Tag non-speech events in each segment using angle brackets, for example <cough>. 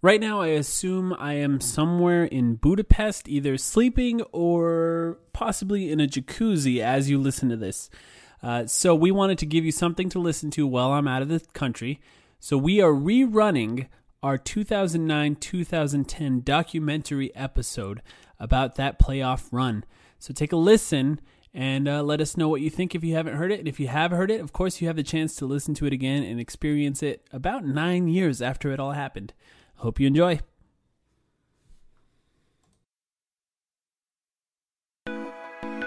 Right now, I assume I am somewhere in Budapest, either sleeping or possibly in a jacuzzi as you listen to this. Uh, so, we wanted to give you something to listen to while I'm out of the country. So, we are rerunning our 2009 2010 documentary episode about that playoff run. So, take a listen and uh, let us know what you think if you haven't heard it. And if you have heard it, of course, you have the chance to listen to it again and experience it about nine years after it all happened. Hope you enjoy.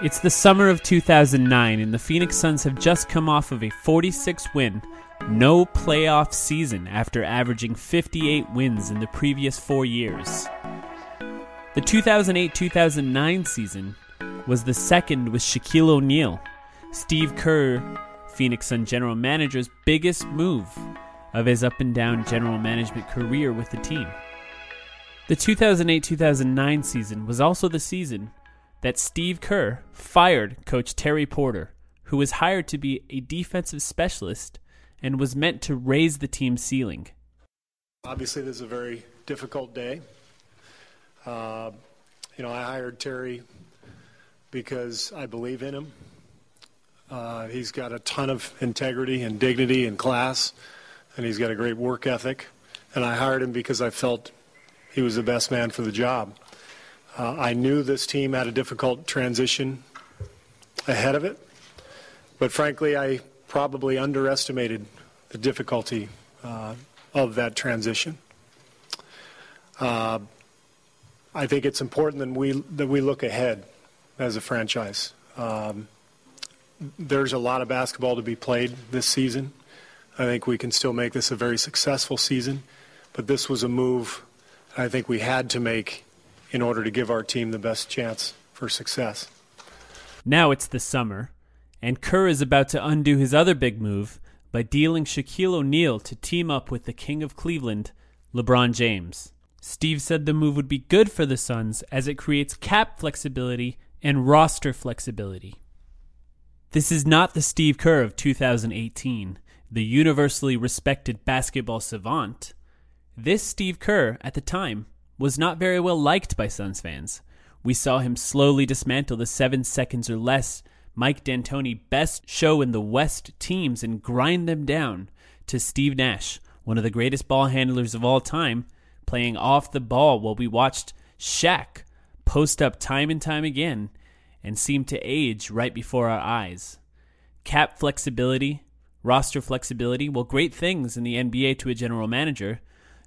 It's the summer of 2009, and the Phoenix Suns have just come off of a 46 win, no playoff season after averaging 58 wins in the previous four years. The 2008 2009 season was the second with Shaquille O'Neal, Steve Kerr, Phoenix Sun general manager's biggest move of his up and down general management career with the team. The 2008 2009 season was also the season that Steve Kerr fired coach Terry Porter, who was hired to be a defensive specialist and was meant to raise the team's ceiling. Obviously, this is a very difficult day. Uh, you know, I hired Terry because I believe in him. Uh, he's got a ton of integrity and dignity and class, and he's got a great work ethic. And I hired him because I felt he was the best man for the job. Uh, I knew this team had a difficult transition ahead of it, but frankly, I probably underestimated the difficulty uh, of that transition. Uh, I think it's important that we that we look ahead as a franchise. Um, there's a lot of basketball to be played this season. I think we can still make this a very successful season, but this was a move I think we had to make in order to give our team the best chance for success. Now it's the summer, and Kerr is about to undo his other big move by dealing Shaquille O'Neal to team up with the King of Cleveland, LeBron James. Steve said the move would be good for the Suns as it creates cap flexibility and roster flexibility. This is not the Steve Kerr of 2018, the universally respected basketball savant. This Steve Kerr, at the time, was not very well liked by Suns fans. We saw him slowly dismantle the seven seconds or less Mike D'Antoni best show in the West teams and grind them down to Steve Nash, one of the greatest ball handlers of all time, playing off the ball while we watched Shaq post up time and time again and seem to age right before our eyes. Cap flexibility, roster flexibility, well, great things in the NBA to a general manager.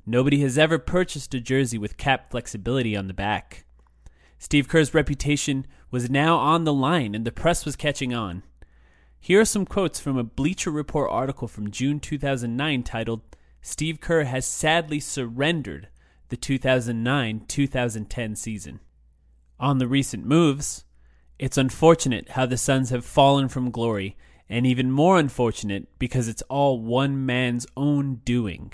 Nobody has ever purchased a jersey with cap flexibility on the back. Steve Kerr's reputation was now on the line and the press was catching on. Here are some quotes from a Bleacher Report article from June 2009 titled, Steve Kerr has sadly surrendered the 2009 2010 season. On the recent moves, it's unfortunate how the Suns have fallen from glory, and even more unfortunate because it's all one man's own doing.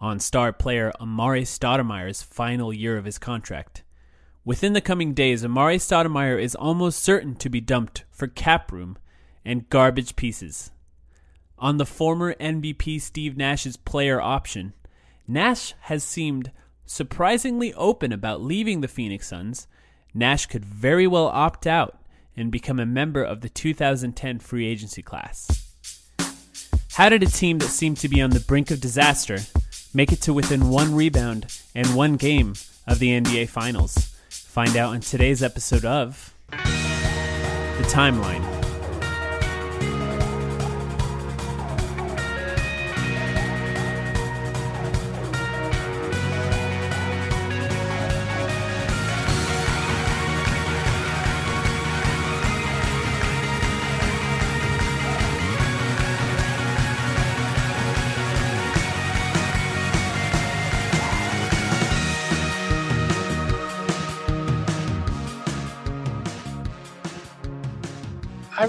On star player Amar'e Stoudemire's final year of his contract. Within the coming days, Amar'e Stoudemire is almost certain to be dumped for cap room and garbage pieces. On the former MVP Steve Nash's player option, Nash has seemed surprisingly open about leaving the Phoenix Suns. Nash could very well opt out and become a member of the 2010 free agency class. How did a team that seemed to be on the brink of disaster make it to within one rebound and one game of the NBA Finals? Find out in today's episode of The Timeline.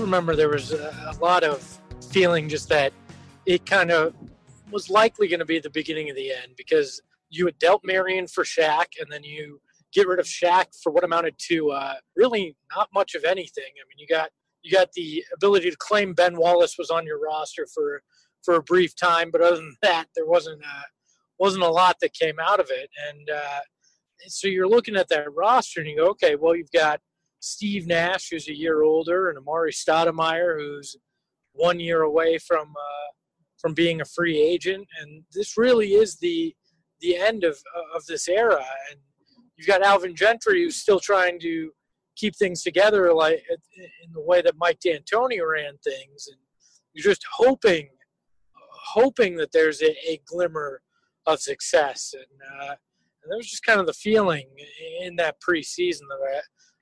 Remember there was a, lot of feeling just that it kind of was likely going to be the beginning of the end because you had dealt Marion for Shaq and then you get rid of Shaq for what amounted to uh, really not much of anything. I mean, you got you got the ability to claim Ben Wallace was on your roster for for a brief time, but other than that, there wasn't a, wasn't a lot that came out of it. And uh, so you're looking at that roster and you go, okay, well, you've got Steve Nash, who's a year older, and Amar'e Stoudemire, who's one year away from uh, from being a free agent. And this really is the the end of of this era. And you've got Alvin Gentry, who's still trying to keep things together, like in the way that Mike D'Antoni ran things. And you're just hoping, hoping that there's a, a glimmer of success. And uh, and that was just kind of the feeling in that preseason that I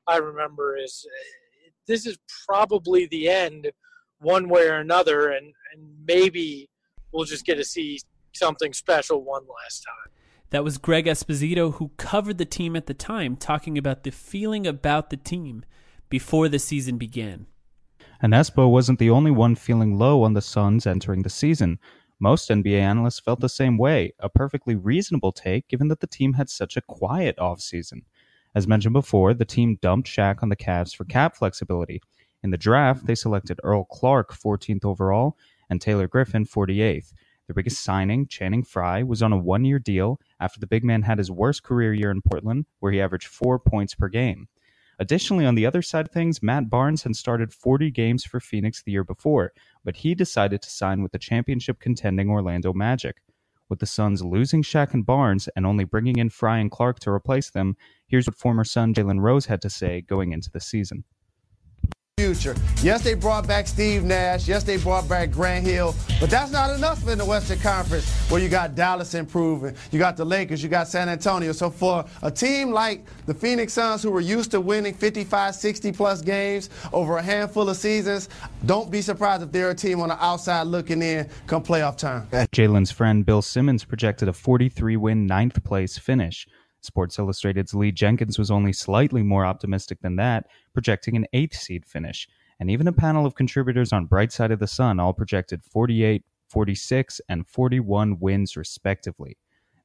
I remember is uh, this is probably the end one way or another, and, and maybe we'll just get to see something special one last time. That was Greg Esposito, who covered the team at the time, talking about the feeling about the team before the season began. And Espo wasn't the only one feeling low on the Suns entering the season. Most NBA analysts felt the same way, a perfectly reasonable take given that the team had such a quiet offseason. As mentioned before, the team dumped Shaq on the Cavs for cap flexibility. In the draft, they selected Earl Clark 14th overall and Taylor Griffin 48th. Their biggest signing, Channing Frye, was on a one year deal after the big man had his worst career year in Portland, where he averaged four points per game. Additionally, on the other side of things, Matt Barnes had started 40 games for Phoenix the year before, but he decided to sign with the championship contending Orlando Magic. With the Suns losing Shaq and Barnes and only bringing in Frye and Clark to replace them, here's what former Sun Jalen Rose had to say going into the season future. Yes, they brought back Steve Nash. Yes, they brought back Grant Hill. But that's not enough in the Western Conference where you got Dallas improving. You got the Lakers. You got San Antonio. So for a team like the Phoenix Suns who were used to winning 55, 60 plus games over a handful of seasons, don't be surprised if they're a team on the outside looking in come playoff time. Jalen's friend Bill Simmons projected a 43 win ninth place finish. Sports Illustrated's Lee Jenkins was only slightly more optimistic than that, projecting an eighth seed finish. And even a panel of contributors on Bright Side of the Sun all projected 48, 46, and 41 wins, respectively.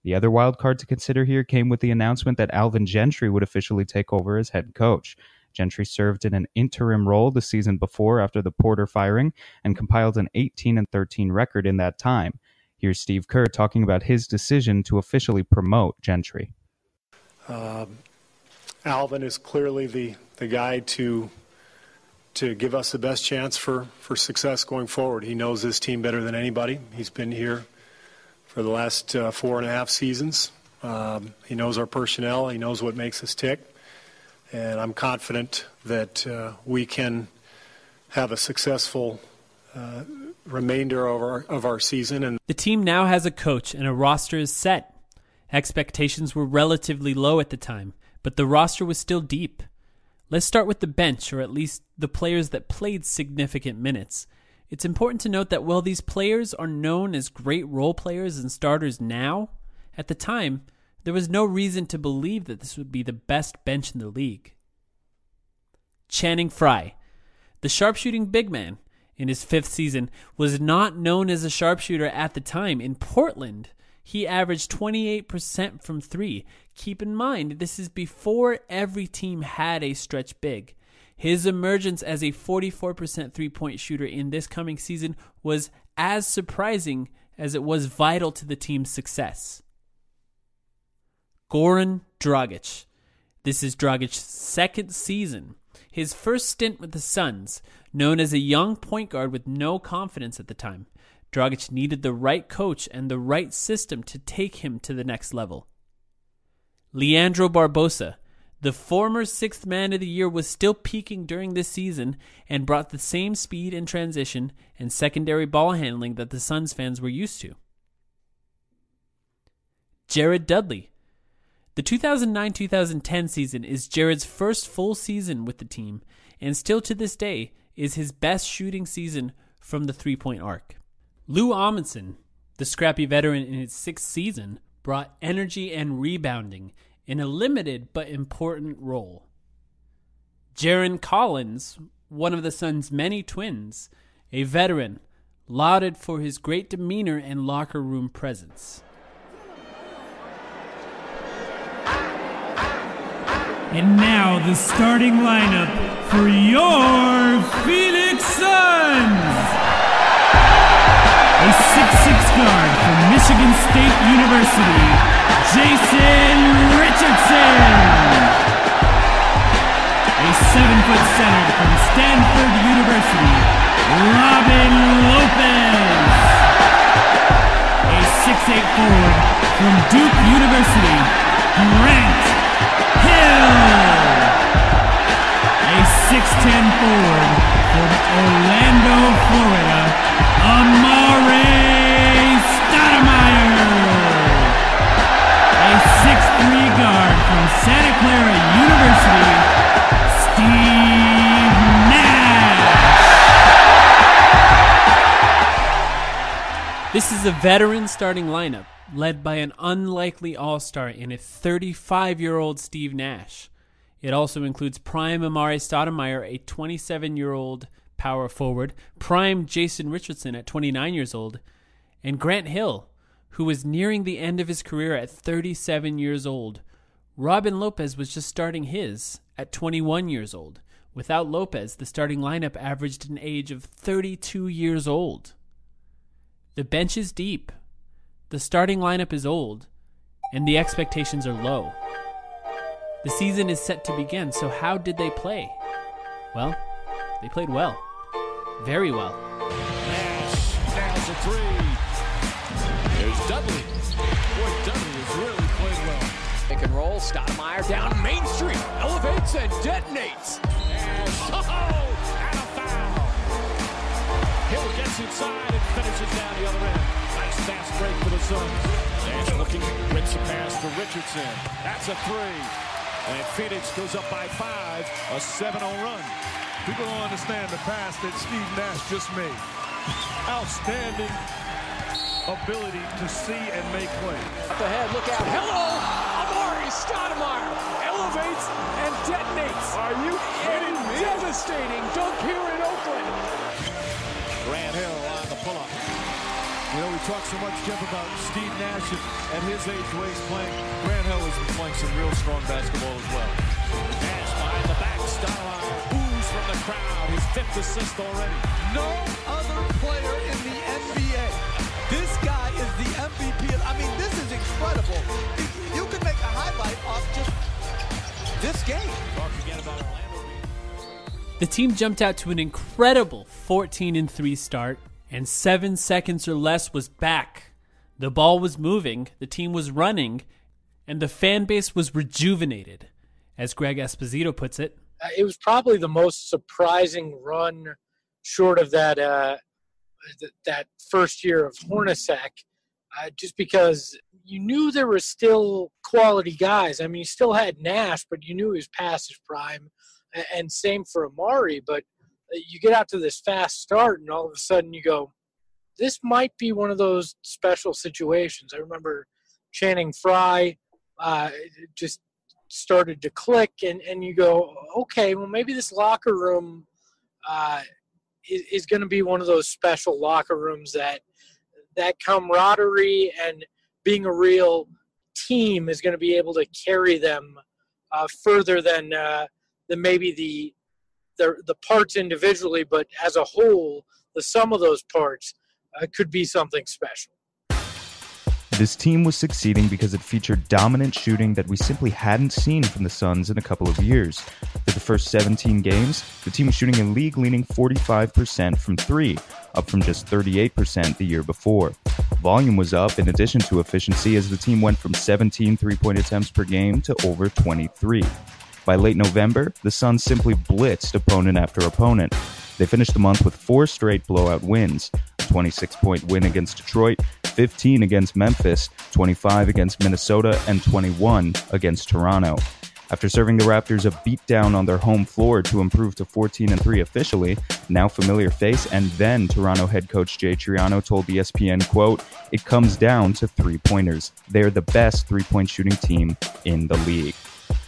The other wild card to consider here came with the announcement that Alvin Gentry would officially take over as head coach. Gentry served in an interim role the season before after the Porter firing and compiled an 18 and 13 record in that time. Here's Steve Kerr talking about his decision to officially promote Gentry. Um, Alvin is clearly the, the guy to to give us the best chance for, for success going forward. He knows this team better than anybody. He's been here for the last uh, four and a half seasons. Um, he knows our personnel. He knows what makes us tick. And I'm confident that uh, we can have a successful uh, remainder of our, of our season. And the team now has a coach and a roster is set. Expectations were relatively low at the time, but the roster was still deep. Let's start with the bench, or at least the players that played significant minutes. It's important to note that while these players are known as great role players and starters now, at the time, there was no reason to believe that this would be the best bench in the league. Channing Frye, the sharpshooting big man in his fifth season, was not known as a sharpshooter at the time. In Portland, he averaged 28% from three. Keep in mind, this is before every team had a stretch big. His emergence as a 44% three point shooter in this coming season was as surprising as it was vital to the team's success. Goran Dragic. This is Dragic's second season. His first stint with the Suns, known as a young point guard with no confidence at the time. Dragic needed the right coach and the right system to take him to the next level. Leandro Barbosa, the former sixth man of the year, was still peaking during this season and brought the same speed and transition and secondary ball handling that the Suns fans were used to. Jared Dudley. The 2009 2010 season is Jared's first full season with the team, and still to this day is his best shooting season from the three point arc. Lou Amundson, the scrappy veteran in his sixth season, brought energy and rebounding in a limited but important role. Jarron Collins, one of the Suns' many twins, a veteran, lauded for his great demeanor and locker room presence. And now the starting lineup for your Phoenix Suns. A 6'6 guard from Michigan State University, Jason Richardson. A 7 foot center from Stanford University, Robin Lopez. A 6'8 forward from Duke University, Grant Hill. A 6'10 forward from Orlando, Florida, Amare Stoudemire. A 6'3 guard from Santa Clara University, Steve Nash. This is a veteran starting lineup led by an unlikely all star in a 35 year old Steve Nash. It also includes prime Amar'e Stoudemire, a 27 year old power forward, prime Jason Richardson at 29 years old, and Grant Hill, who was nearing the end of his career at 37 years old. Robin Lopez was just starting his at 21 years old. Without Lopez, the starting lineup averaged an age of 32 years old. The bench is deep, the starting lineup is old, and the expectations are low. The season is set to begin, so how did they play? Well, they played well. Very well. Nash nails a three. There's Dudley. Boy, Dudley has really played well. Pick and roll, Stoudemire down Main Street, elevates and detonates. Nash. Oh, and a foul. Hill gets inside and finishes down the other end. Nice fast break for the Suns. Nash looking, rips a pass to Richardson. That's a three. And Phoenix goes up by five, a 7-0 run. People don't understand the pass that Steve Nash just made. Outstanding ability to see and make plays. Up ahead, look out. Hello! Amar'e Stoudemire elevates and detonates. Are you kidding me? devastating dunk here in Oakland. Grant Hill on the pull-up. You know, we talk so much, Jeff, about Steve Nash at, at his age, the way he's playing. Grant Hill has been playing some real strong basketball as well. Nash behind the back. Stoudemire boos from the crowd. His fifth assist already. no other player in the NBA. This guy is the MVP. I mean, this is incredible. You can make a highlight off just this game. Talk again about Orlando The team jumped out to an incredible 14 and 3 start, and 7 seconds or less was back. The ball was moving, the team was running, and the fan base was rejuvenated, as Greg Esposito puts it. Uh, it was probably the most surprising run short of that uh, th- that first year of Hornacek, uh, just because you knew there were still quality guys. I mean, you still had Nash, but you knew he was past his prime. and same for Amar'e. But you get out to this fast start, and all of a sudden you go, this might be one of those special situations. I remember Channing Frye uh, just started to click, and, and you go, okay, well, maybe this locker room uh, is, is going to be one of those special locker rooms that that camaraderie and being a real team is going to be able to carry them uh, further than uh, than maybe the, the the parts individually, but as a whole, the sum of those parts uh, could be something special. This team was succeeding because it featured dominant shooting that we simply hadn't seen from the Suns in a couple of years. For the first 17 games, the team was shooting a league leading 45% from three, up from just 38% the year before. Volume was up in addition to efficiency as the team went from 17 three point attempts per game to over 23. By late November, the Suns simply blitzed opponent after opponent. They finished the month with four straight blowout wins a 26 point win against Detroit, 15 against Memphis, 25 against Minnesota, and 21 against Toronto. After serving the Raptors a beatdown on their home floor to improve to 14 and 3 officially, now familiar face and then Toronto head coach Jay Triano told ESPN, quote, "It comes down to three-pointers. They're the best three-point shooting team in the league."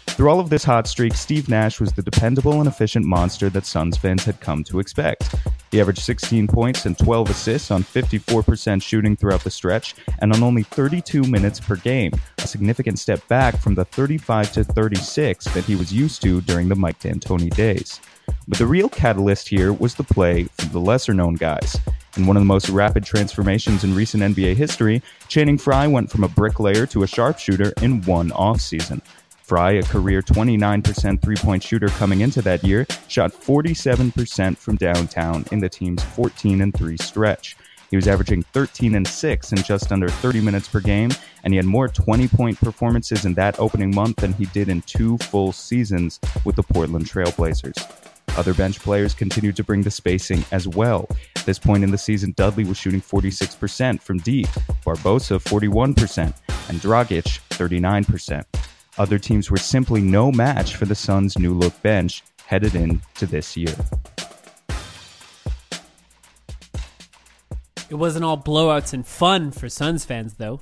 Through all of this hot streak, Steve Nash was the dependable and efficient monster that Suns fans had come to expect. He averaged 16 points and 12 assists on 54% shooting throughout the stretch and on only 32 minutes per game, a significant step back from the 35 to 36 that he was used to during the Mike D'Antoni days. But the real catalyst here was the play from the lesser known guys. In one of the most rapid transformations in recent NBA history, Channing Frye went from a bricklayer to a sharpshooter in one offseason. Frye, a career 29% three point shooter coming into that year, shot 47% from downtown in the team's 14 and 3 stretch. He was averaging 13 and 6 in just under 30 minutes per game, and he had more 20 point performances in that opening month than he did in two full seasons with the Portland Trailblazers. Other bench players continued to bring the spacing as well. At this point in the season, Dudley was shooting 46% from deep, Barbosa 41%, and Dragic 39%. Other teams were simply no match for the Suns' new look bench headed into this year. It wasn't all blowouts and fun for Suns fans, though.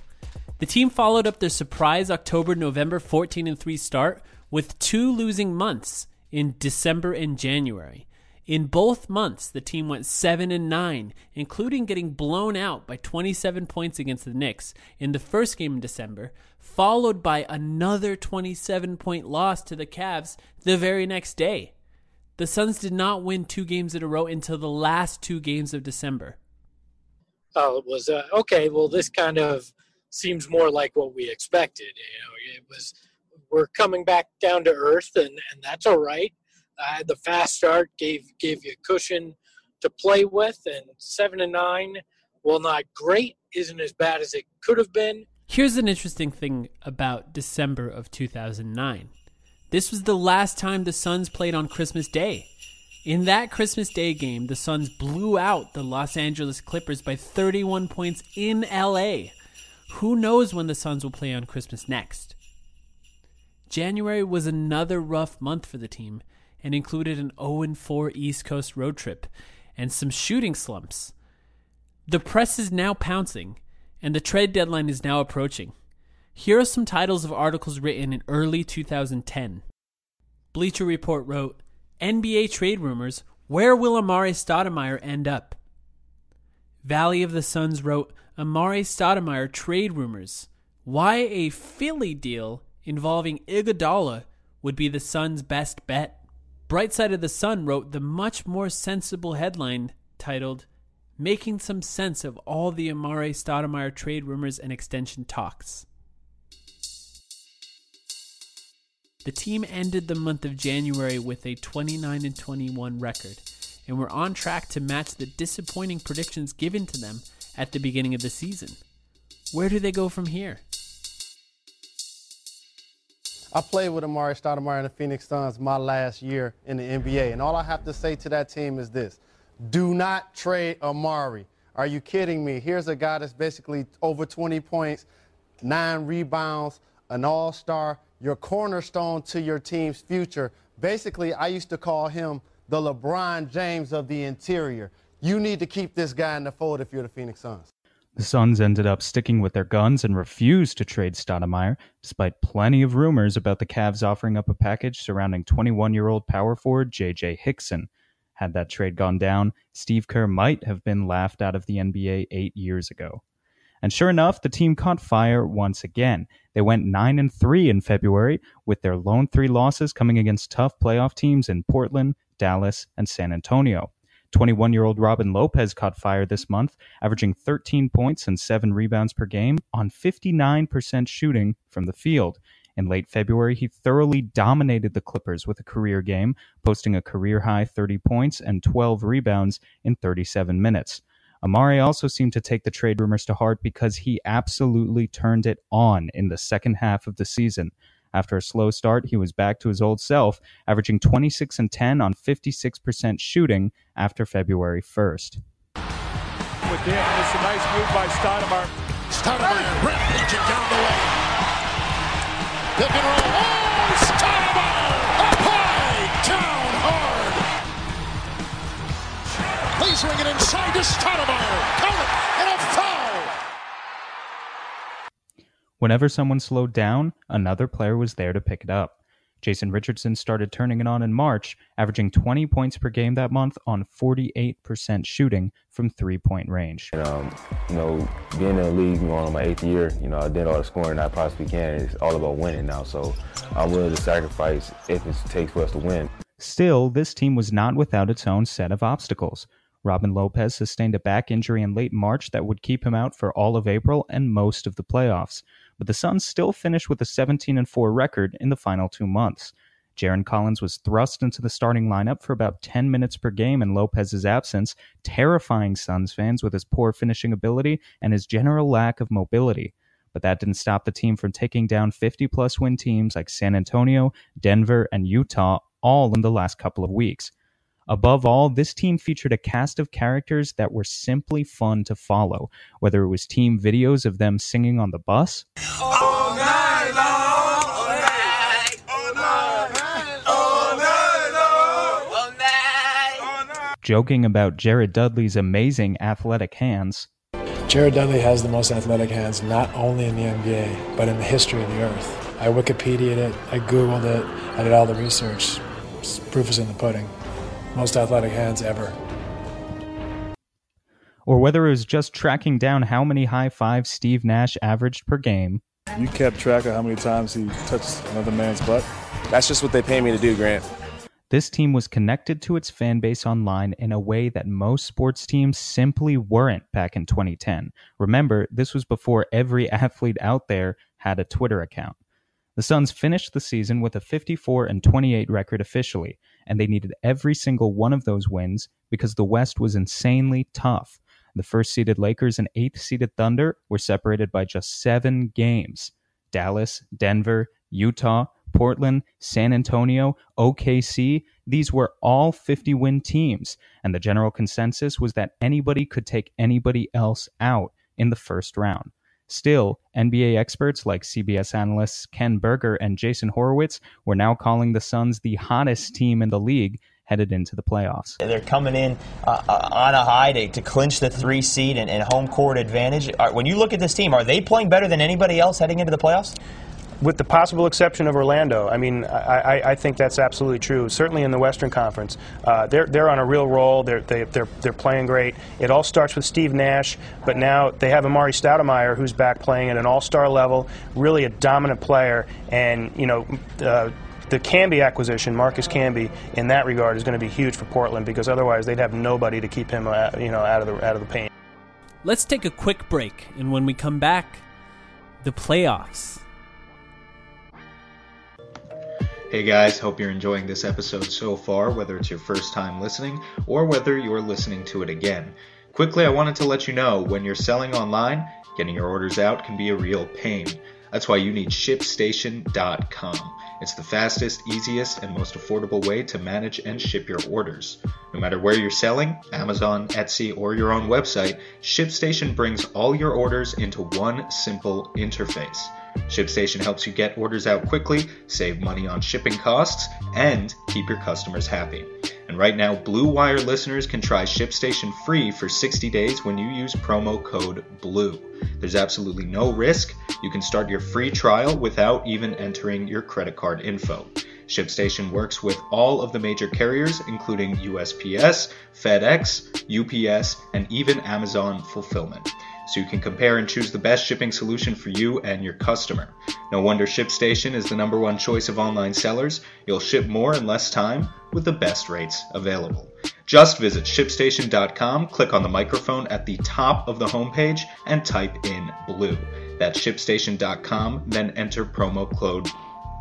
The team followed up their surprise October November 14 and 3 start with two losing months in December and January. In both months, the team went 7 and 9, including getting blown out by 27 points against the Knicks in the first game in December, followed by another 27 point loss to the Cavs the very next day. The Suns did not win two games in a row until the last two games of December. Oh, it was uh, okay. Well, this kind of seems more like what we expected. You know, it was we're coming back down to earth, and, and that's all right. Uh, the fast start gave gave you a cushion to play with, and seven and nine, well, not great, isn't as bad as it could have been. Here's an interesting thing about December of 2009. This was the last time the Suns played on Christmas Day. In that Christmas Day game, the Suns blew out the Los Angeles Clippers by 31 points in LA. Who knows when the Suns will play on Christmas next? January was another rough month for the team and included an 0 4 East Coast road trip and some shooting slumps. The press is now pouncing and the trade deadline is now approaching. Here are some titles of articles written in early 2010. Bleacher Report wrote, NBA trade rumors, where will Amar'e Stoudemire end up? Valley of the Suns wrote, Amar'e Stoudemire trade rumors. Why a Philly deal involving Iguodala would be the Suns' best bet. Brightside of the Sun wrote the much more sensible headline titled making some sense of all the Amar'e Stoudemire trade rumors and extension talks. The team ended the month of January with a 29 and 21 record and were on track to match the disappointing predictions given to them at the beginning of the season. Where do they go from here? I played with Amar'e Stoudemire and the Phoenix Suns my last year in the NBA, and all I have to say to that team is this. Do not trade Amar'e. Are you kidding me? Here's a guy that's basically over 20 points, nine rebounds, an all star, your cornerstone to your team's future. Basically, I used to call him the LeBron James of the interior. You need to keep this guy in the fold if you're the Phoenix Suns. The Suns ended up sticking with their guns and refused to trade Stoudemire, despite plenty of rumors about the Cavs offering up a package surrounding 21 year old power forward J.J. Hickson. Had that trade gone down, Steve Kerr might have been laughed out of the NBA eight years ago. And sure enough, the team caught fire once again. They went 9 and 3 in February, with their lone three losses coming against tough playoff teams in Portland, Dallas, and San Antonio. 21 year old Robin Lopez caught fire this month, averaging 13 points and 7 rebounds per game on 59% shooting from the field. In late February, he thoroughly dominated the Clippers with a career game, posting a career high 30 points and 12 rebounds in 37 minutes. Amar'e also seemed to take the trade rumors to heart because he absolutely turned it on in the second half of the season. After a slow start, he was back to his old self, averaging 26 and 10 on 56% shooting after February 1st. With Dan, it's a nice move by Stoudemire. Stoudemire, rim pitching down the lane. Pick and roll. Oh, Stoudemire! Up high, down hard. Please ring it inside to Stoudemire. Count it, and a foul. Whenever someone slowed down, another player was there to pick it up. Jason Richardson started turning it on in March, averaging 20 points per game that month on 48% shooting from three point range. And, um, you know, being in the league, going on my eighth year, you know, I did all the scoring I possibly can. It's all about winning now, so I'm willing to sacrifice if it takes for us to win. Still, this team was not without its own set of obstacles. Robin Lopez sustained a back injury in late March that would keep him out for all of April and most of the playoffs but the Suns still finished with a 17 and 4 record in the final two months. Jarron Collins was thrust into the starting lineup for about 10 minutes per game in Lopez's absence, terrifying Suns fans with his poor finishing ability and his general lack of mobility. But that didn't stop the team from taking down 50 plus win teams like San Antonio, Denver, and Utah all in the last couple of weeks. Above all, this team featured a cast of characters that were simply fun to follow, whether it was team videos of them singing on the bus, All night long, all night, all night, all night joking about Jared Dudley's amazing athletic hands, Jared Dudley has the most athletic hands not only in the NBA, but in the history of the earth. I Wikipedia'd it, I Googled it, I did all the research. Proof is in the pudding. Most athletic hands ever. or whether it was just tracking down how many high fives Steve Nash averaged per game. You kept track of how many times he touched another man's butt? That's just what they pay me to do, Grant. This team was connected to its fan base online in a way that most sports teams simply weren't back in 2010. Remember, this was before every <laughs> athlete out there had a Twitter account. The Suns finished the season with a 54 and 28 record officially, and they needed every single one of those wins because the West was insanely tough. The first seeded Lakers and eighth seeded Thunder were separated by just seven games. Dallas, Denver, Utah, Portland, San Antonio, OKC, these were all 50 win teams, and the general consensus was that anybody could take anybody else out in the first round. Still, NBA experts like CBS analysts Ken Berger and Jason Horowitz were now calling the Suns the hottest team in the league headed into the playoffs. They're coming in uh, uh, on a high to, to clinch the three seed and, and home court advantage. When you look at this team, are they playing better than anybody else heading into the playoffs? With the possible exception of Orlando, I mean, I, I, I think that's absolutely true. Certainly in the Western Conference, uh, they're they're on a real roll. They're they, they're they're playing great. It all starts with Steve Nash, but now they have Amar'e Stoudemire, who's back playing at an All-Star level, really a dominant player, and you know. Uh, the Camby acquisition, Marcus Camby, in that regard, is going to be huge for Portland because otherwise they'd have nobody to keep him, uh, you know, out of the out of the paint. Let's take a quick break, and when we come back, the playoffs. Hey guys, hope you're enjoying this episode so far, whether it's your first time listening or whether you're listening to it again. Quickly, I wanted to let you know when you're selling online, getting your orders out can be a real pain. That's why you need ShipStation.com. It's the fastest, easiest, and most affordable way to manage and ship your orders. No matter where you're selling, Amazon, Etsy, or your own website, ShipStation brings all your orders into one simple interface. ShipStation helps you get orders out quickly, save money on shipping costs, and keep your customers happy. And right now, Blue Wire listeners can try ShipStation free for 60 days when you use promo code BLUE. There's absolutely no risk. You can start your free trial without even entering your credit card info. ShipStation works with all of the major carriers, including USPS, FedEx, UPS, and even Amazon Fulfillment. So you can compare and choose the best shipping solution for you and your customer. No wonder ShipStation is the number one choice of online sellers. You'll ship more in less time with the best rates available. Just visit shipstation.com, click on the microphone at the top of the homepage, and type in blue. That's shipstation.com, then enter promo code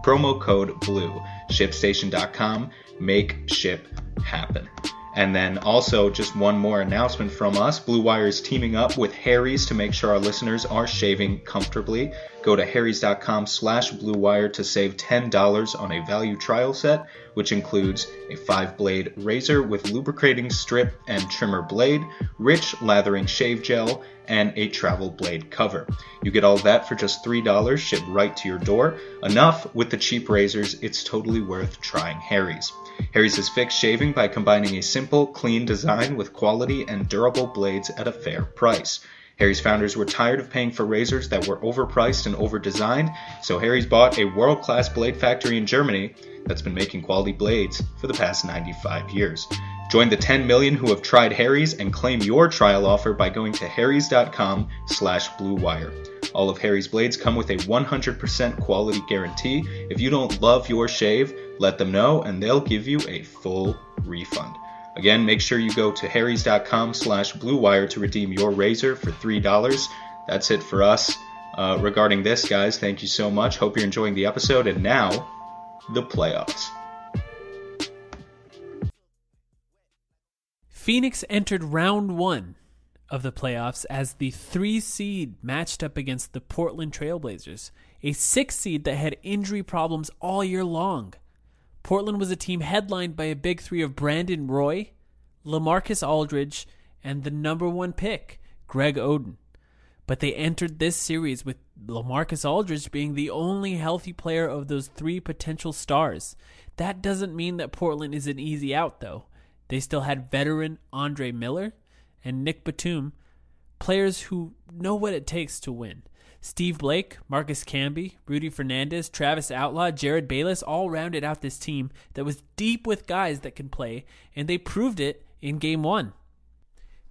promo code blue shipstation.com make ship happen and then also just one more announcement from us blue wire is teaming up with harry's to make sure our listeners are shaving comfortably go to harrys.com slash blue wire to save $10 on a value trial set which includes a five blade razor with lubricating strip and trimmer blade rich lathering shave gel and a travel blade cover. You get all that for just $3 shipped right to your door. Enough with the cheap razors, it's totally worth trying Harry's. Harry's is fixed shaving by combining a simple, clean design with quality and durable blades at a fair price. Harry's founders were tired of paying for razors that were overpriced and overdesigned, so Harry's bought a world class blade factory in Germany that's been making quality blades for the past 95 years. Join the 10 million who have tried Harry's and claim your trial offer by going to harrys.com slash bluewire. All of Harry's blades come with a 100% quality guarantee. If you don't love your shave, let them know and they'll give you a full refund. Again, make sure you go to harrys.com slash bluewire to redeem your razor for $3. That's it for us. Uh, regarding this, guys, thank you so much. Hope you're enjoying the episode. And now, the playoffs. Phoenix entered round one of the playoffs as the three seed matched up against the Portland Trailblazers, a six seed that had injury problems all year long. Portland was a team headlined by a big three of Brandon Roy, Lamarcus Aldridge, and the number one pick, Greg Oden. But they entered this series with Lamarcus Aldridge being the only healthy player of those three potential stars. That doesn't mean that Portland is an easy out, though. They still had veteran Andre Miller and Nic Batum, players who know what it takes to win. Steve Blake, Marcus Camby, Rudy Fernandez, Travis Outlaw, Jerryd Bayless all rounded out this team that was deep with guys that can play, and they proved it in game one.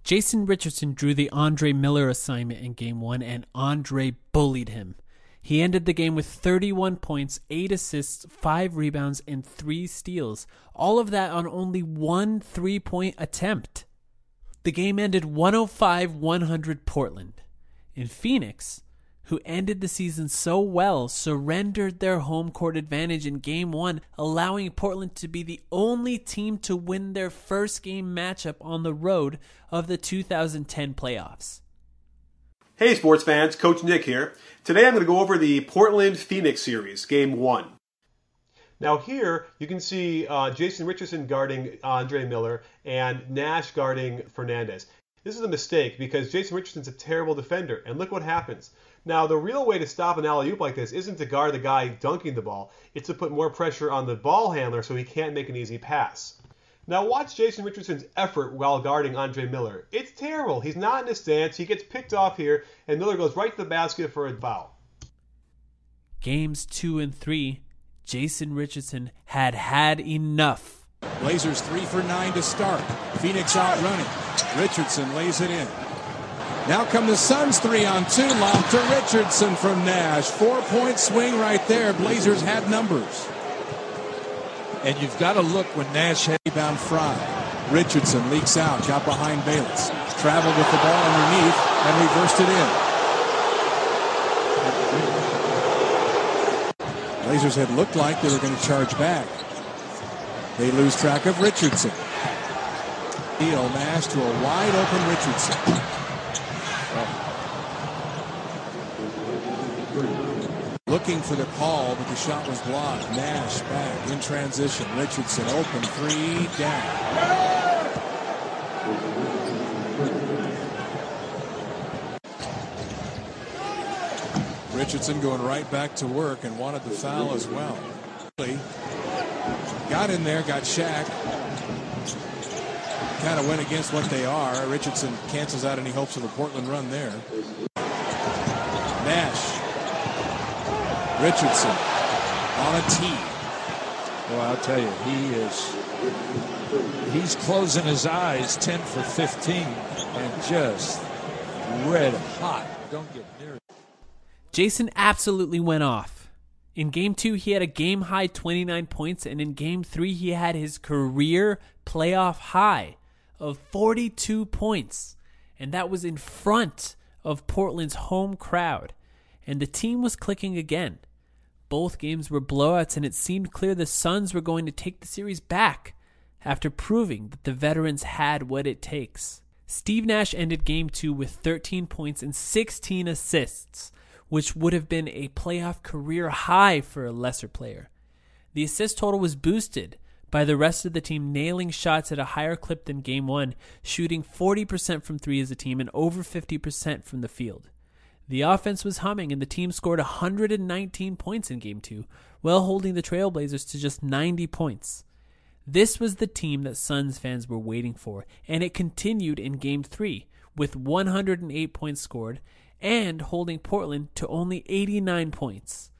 Jason Richardson drew the Andre Miller assignment in game one, and Andre bullied him. He ended the game with 31 points, 8 assists, 5 rebounds, and 3 steals. All of that on only one three point attempt. The game ended 105 100 Portland. In Phoenix, who ended the season so well, surrendered their home court advantage in game one, allowing Portland to be the only team to win their first game matchup on the road of the 2010 playoffs. Hey, sports fans, Coach Nick here. Today I'm going to go over the Portland Phoenix series, game one. Now, here you can see uh, Jason Richardson guarding Andre Miller and Nash guarding Fernandez. This is a mistake because Jason Richardson's a terrible defender, and look what happens. Now, the real way to stop an alley oop like this isn't to guard the guy dunking the ball, it's to put more pressure on the ball handler so he can't make an easy pass. Now, watch Jason Richardson's effort while guarding Andre Miller. It's terrible. He's not in his stance, he gets picked off here, and Miller goes right to the basket for a foul. Games two and three, Jason Richardson had had enough. Blazers three for nine to start. Phoenix out running. Richardson lays it in. Now come the Suns three on two. Lob to Richardson from Nash. Four point swing right there. Blazers had numbers. And you've got to look when Nash had rebound Frye. Richardson leaks out, got behind Bayless. Traveled with the ball underneath and reversed it in. Blazers had looked like they were going to charge back. They lose track of Richardson. Deal Nash to a wide open Richardson. Looking for the call, but the shot was blocked. Nash back in transition. Richardson open three down. Richardson going right back to work and wanted the foul as well. Got in there, got Shaq. Kind of went against what they are. Richardson cancels out any hopes of a Portland run there. Nash. Richardson on a tee. Well, I'll tell you, he is. He's closing his eyes 10 for 15 and just red hot. Don't get near it. Jason absolutely went off. In game two, he had a game high 29 points, and in game three, he had his career playoff high of 42 points. And that was in front of Portland's home crowd. And the team was clicking again. Both games were blowouts, and it seemed clear the Suns were going to take the series back after proving that the veterans had what it takes. Steve Nash ended game two with 13 points and 16 assists, which would have been a playoff career high for a lesser player. The assist total was boosted by the rest of the team nailing shots at a higher clip than game one, shooting 40% from three as a team and over 50% from the field. The offense was humming, and the team scored 119 points in Game 2, while holding the Trailblazers to just 90 points. This was the team that Suns fans were waiting for, and it continued in Game 3 with 108 points scored and holding Portland to only 89 points.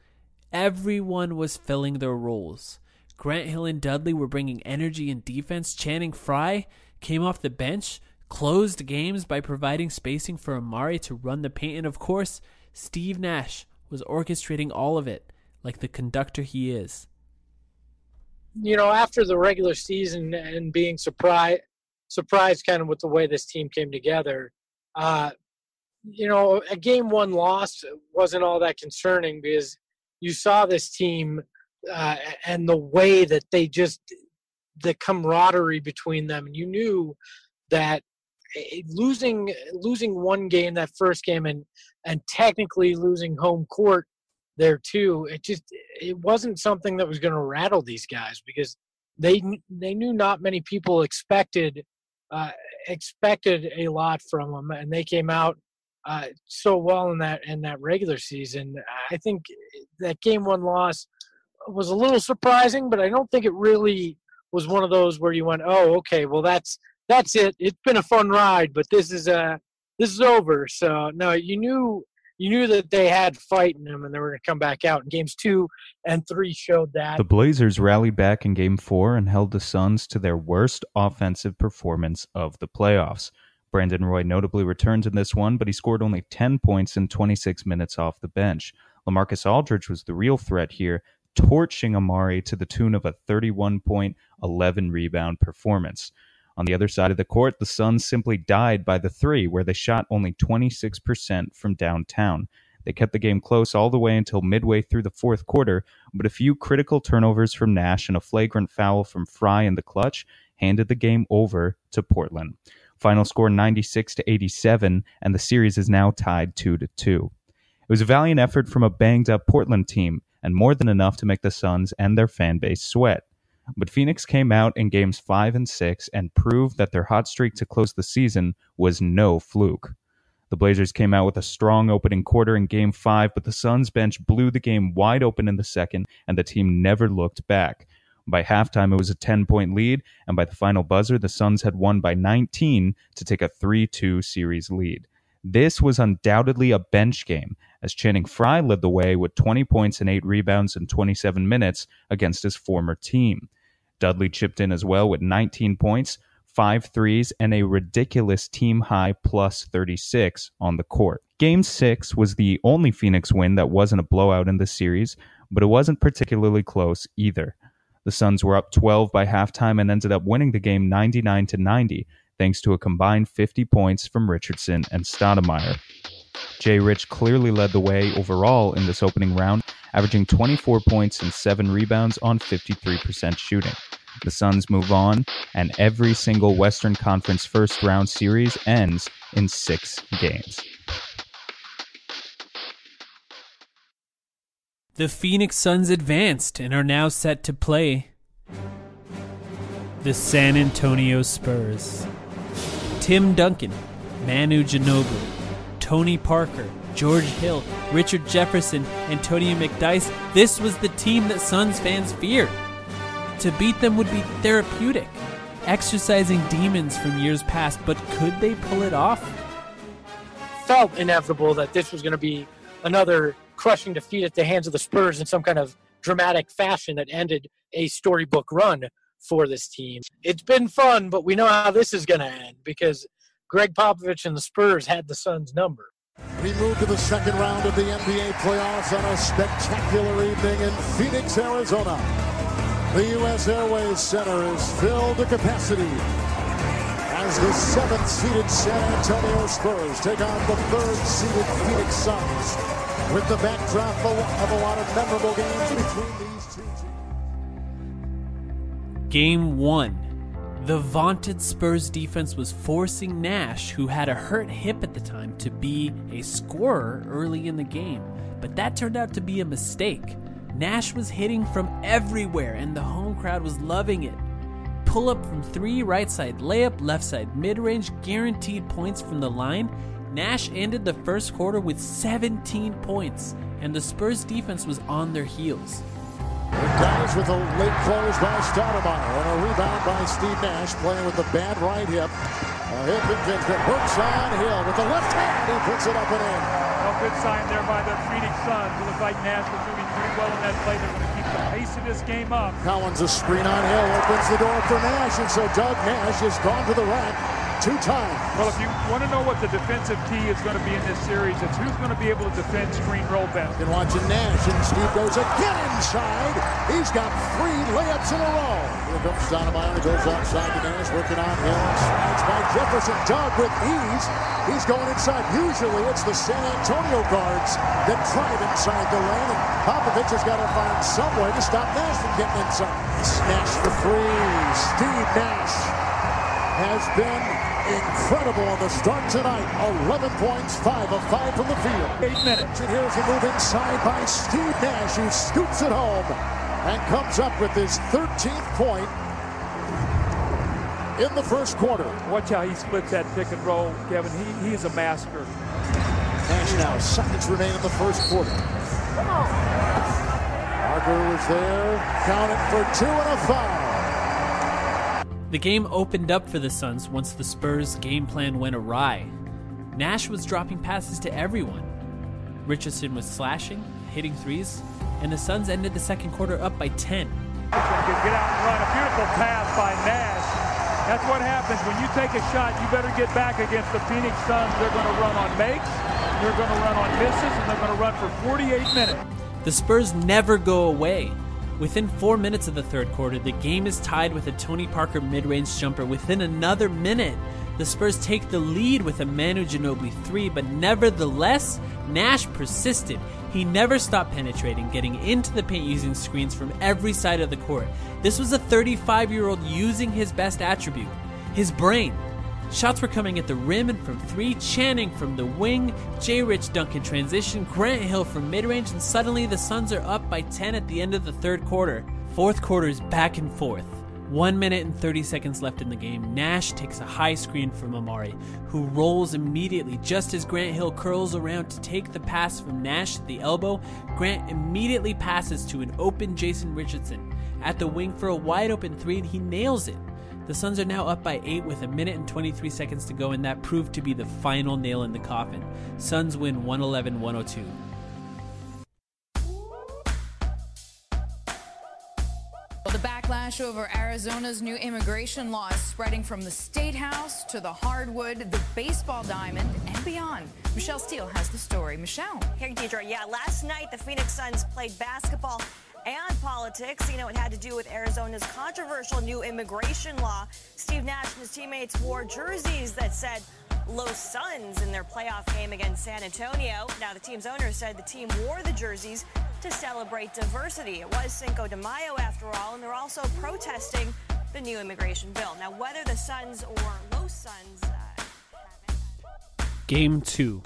Everyone was filling their roles. Grant Hill and Dudley were bringing energy and defense. Channing Frye came off the bench, closed games by providing spacing for Amar'e to run the paint, and of course, Steve Nash was orchestrating all of it like the conductor he is. You know, after the regular season and being surprised, surprised kind of with the way this team came together, uh, you know, a game one loss wasn't all that concerning because you saw this team uh, and the way that they just the camaraderie between them, and you knew that losing losing one game that first game and and technically losing home court there too it just it wasn't something that was going to rattle these guys because they they knew not many people expected uh, expected a lot from them and they came out uh, so well in that in that regular season. I think that game one loss was a little surprising but i don't think it really was one of those where you went oh okay well that's that's it. It's been a fun ride, but this is uh this is over. So no, you knew you knew that they had fight in them and they were going to come back out. And games two and three showed that. The Blazers rallied back in game four and held the Suns to their worst offensive performance of the playoffs. Brandon Roy notably returned in this one, but he scored only 10 points in 26 minutes off the bench. LaMarcus Aldridge was the real threat here, torching Amar'e to the tune of a 31 point, 11 rebound performance. On the other side of the court, the Suns simply died by the three, where they shot only 26% from downtown. They kept the game close all the way until midway through the fourth quarter, but a few critical turnovers from Nash and a flagrant foul from Frye in the clutch handed the game over to Portland. Final score 96 to 87, and the series is now tied 2 to 2. It was a valiant effort from a banged up Portland team, and more than enough to make the Suns and their fan base sweat. But Phoenix came out in games 5 and 6 and proved that their hot streak to close the season was no fluke. The Blazers came out with a strong opening quarter in game 5, but the Suns bench blew the game wide open in the second and the team never looked back. By halftime, it was a 10 point lead, and by the final buzzer, the Suns had won by 19 to take a 3 2 series lead. This was undoubtedly a bench game, as Channing Frye led the way with 20 points and 8 rebounds in 27 minutes against his former team. Dudley chipped in as well with 19 points, five threes, and a ridiculous team high plus 36 on the court. Game 6 was the only Phoenix win that wasn't a blowout in the series, but it wasn't particularly close either. The Suns were up 12 by halftime and ended up winning the game 99 to 90, thanks to a combined 50 points from Richardson and Stoudemire. Jay Rich clearly led the way overall in this opening round, averaging 24 points and 7 rebounds on 53% shooting. The Suns move on, and every single Western Conference first round series ends in six games. The Phoenix Suns advanced and are now set to play the San Antonio Spurs. Tim Duncan, Manu Ginobili, Tony Parker, George Hill, Richard Jefferson, Antonio McDyess, this was the team that Suns fans feared. To beat them would be therapeutic, exercising demons from years past, but could they pull it off? Felt inevitable that this was going to be another crushing defeat at the hands of the Spurs in some kind of dramatic fashion that ended a storybook run for this team. It's been fun, but we know how this is going to end because Gregg Popovich and the Spurs had the Suns' number. We move to the second round of the NBA playoffs on a spectacular evening in Phoenix, Arizona. The U.S. Airways Center is filled to capacity as the seventh seeded San Antonio Spurs take on the third seeded Phoenix Suns with the backdrop of a lot of memorable games between these. Game 1. The vaunted Spurs defense was forcing Nash, who had a hurt hip at the time, to be a scorer early in the game. But that turned out to be a mistake. Nash was hitting from everywhere, and the home crowd was loving it. Pull up from three right side, layup left side, mid range, guaranteed points from the line. Nash ended the first quarter with 17 points, and the Spurs defense was on their heels. McDyess with a late close by Stoudemire and a rebound by Steve Nash playing with the bad right hip. A hip impingement works on Hill with the left hand. He puts it up and in. Well, good sign there by the Phoenix Suns. It looks like Nash was moving pretty well in that play. They're going to keep the pace of this game up. Collins a screen on Hill opens the door for Nash, and so Doug Nash has gone to the rack two times. Well, if you want to know what the defensive key is going to be in this series, it's who's going to be able to defend screen roll best. And watching Nash, and Steve goes again inside. He's got three layups in a row. Here comes Stoudemire, goes outside to Nash, working on him. Slides by Jefferson. Doug with ease. He's going inside. Usually it's the San Antonio guards that drive inside the lane, and Popovich has got to find some way to stop Nash from getting inside. Nash for three. Steve Nash has been incredible on the start tonight. 11 points, 5 of 5 from the field. 8 minutes. And here's a move inside by Steve Nash, who scoops it home and comes up with his 13th point in the first quarter. Watch how he splits that pick and roll, Kevin. He, he is a master. Nash now, seconds remain in the first quarter. Parker was there, counted for two and a foul. The game opened up for the Suns once the Spurs' game plan went awry. Nash was dropping passes to everyone. Richardson was slashing, hitting threes, and the Suns ended the second quarter up by 10. Get out and run. A beautiful pass by Nash. That's what happens when you take a shot. You better get back against the Phoenix Suns. They're going to run on makes, they're going to run on misses, and they're going to run for 48 minutes. The Spurs never go away. Within four minutes of the third quarter, the game is tied with a Tony Parker mid range jumper. Within another minute, the Spurs take the lead with a Manu Ginobili three, but nevertheless, Nash persisted. He never stopped penetrating, getting into the paint using screens from every side of the court. This was a 35 year old using his best attribute, his brain. Shots were coming at the rim and from three, Channing from the wing, J. Rich Duncan transition, Grant Hill from mid range, and suddenly the Suns are up by 10 at the end of the third quarter. Fourth quarter is back and forth. One minute and 30 seconds left in the game. Nash takes a high screen from Amar'e, who rolls immediately just as Grant Hill curls around to take the pass from Nash at the elbow. Grant immediately passes to an open Jason Richardson at the wing for a wide open three, and he nails it. The Suns are now up by 8 with a minute and 23 seconds to go, and that proved to be the final nail in the coffin. Suns win 111 102. The backlash over Arizona's new immigration law is spreading from the state house to the hardwood, the baseball diamond, and beyond. Michelle Steele has the story. Michelle. Here, Deidre. Yeah, last night the Phoenix Suns played basketball and politics. You know, it had to do with Arizona's controversial new immigration law. Steve Nash and his teammates wore jerseys that said Los Suns in their playoff game against San Antonio. Now, the team's owner said the team wore the jerseys to celebrate diversity. It was Cinco de Mayo, after all, and they're also protesting the new immigration bill. Now, whether the Suns or Los Suns. Uh, Game 2.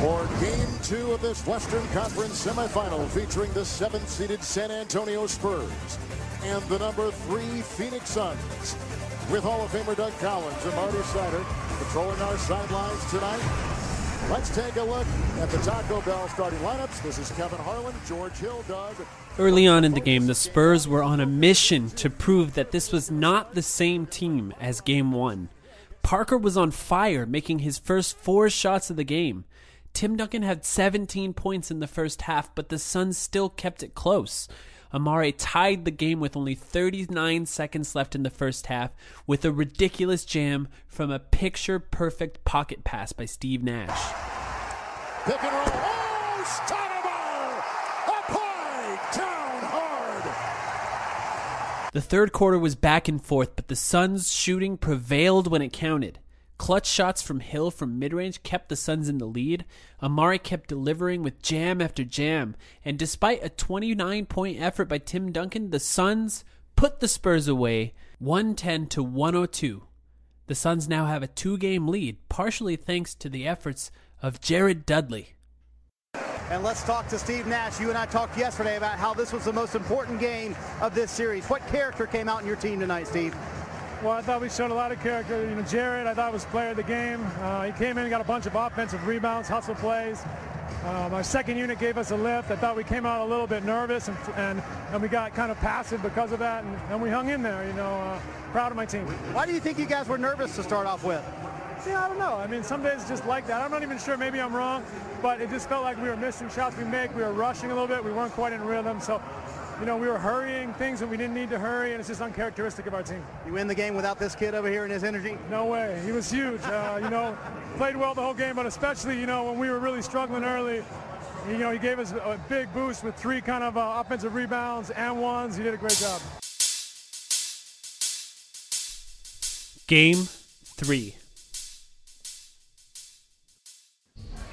For game two of this Western Conference semifinal featuring the seventh seeded San Antonio Spurs and the number three Phoenix Suns. With Hall of Famer Doug Collins and Marty Snyder, patrolling our sidelines tonight. Let's take a look at the Taco Bell starting lineups. This is Kevin Harlan, George Hill, Doug. Early on in the game, the Spurs were on a mission to prove that this was not the same team as game one. Parker was on fire, making his first four shots of the game. Tim Duncan had 17 points in the first half, but the Suns still kept it close. Amar'e tied the game with only 39 seconds left in the first half with a ridiculous jam from a picture perfect pocket pass by Steve Nash. Pick and roll. Oh, Stoudemire! Applied down hard. The third quarter was back and forth, but the Suns' shooting prevailed when it counted. Clutch shots from Hill from mid range kept the Suns in the lead. Amar'e kept delivering with jam after jam, and despite a 29 point effort by Tim Duncan, the Suns put the Spurs away 110 to 102. The Suns now have a two game lead, partially thanks to the efforts of Jared Dudley. And let's talk to Steve Nash. You and I talked yesterday about how this was the most important game of this series. What character came out in your team tonight, Steve? Well, I thought we showed a lot of character. You know, Jared, I thought was player of the game. Uh, he came in and got a bunch of offensive rebounds, hustle plays. Um, our second unit gave us a lift. I thought we came out a little bit nervous and and, and we got kind of passive because of that, and, and we hung in there. You know, uh, proud of my team. Why do you think you guys were nervous to start off with? Yeah, I don't know. I mean, some days just like that. I'm not even sure. Maybe I'm wrong, but it just felt like we were missing shots we make. We were rushing a little bit. We weren't quite in rhythm. So you know, we were hurrying things that we didn't need to hurry, and it's just uncharacteristic of our team. You win the game without this kid over here and his energy? No way. He was huge. Uh, you know, played well the whole game, but especially, you know, when we were really struggling early, you know, he gave us a big boost with three kind of uh, offensive rebounds and ones. He did a great job. Game three.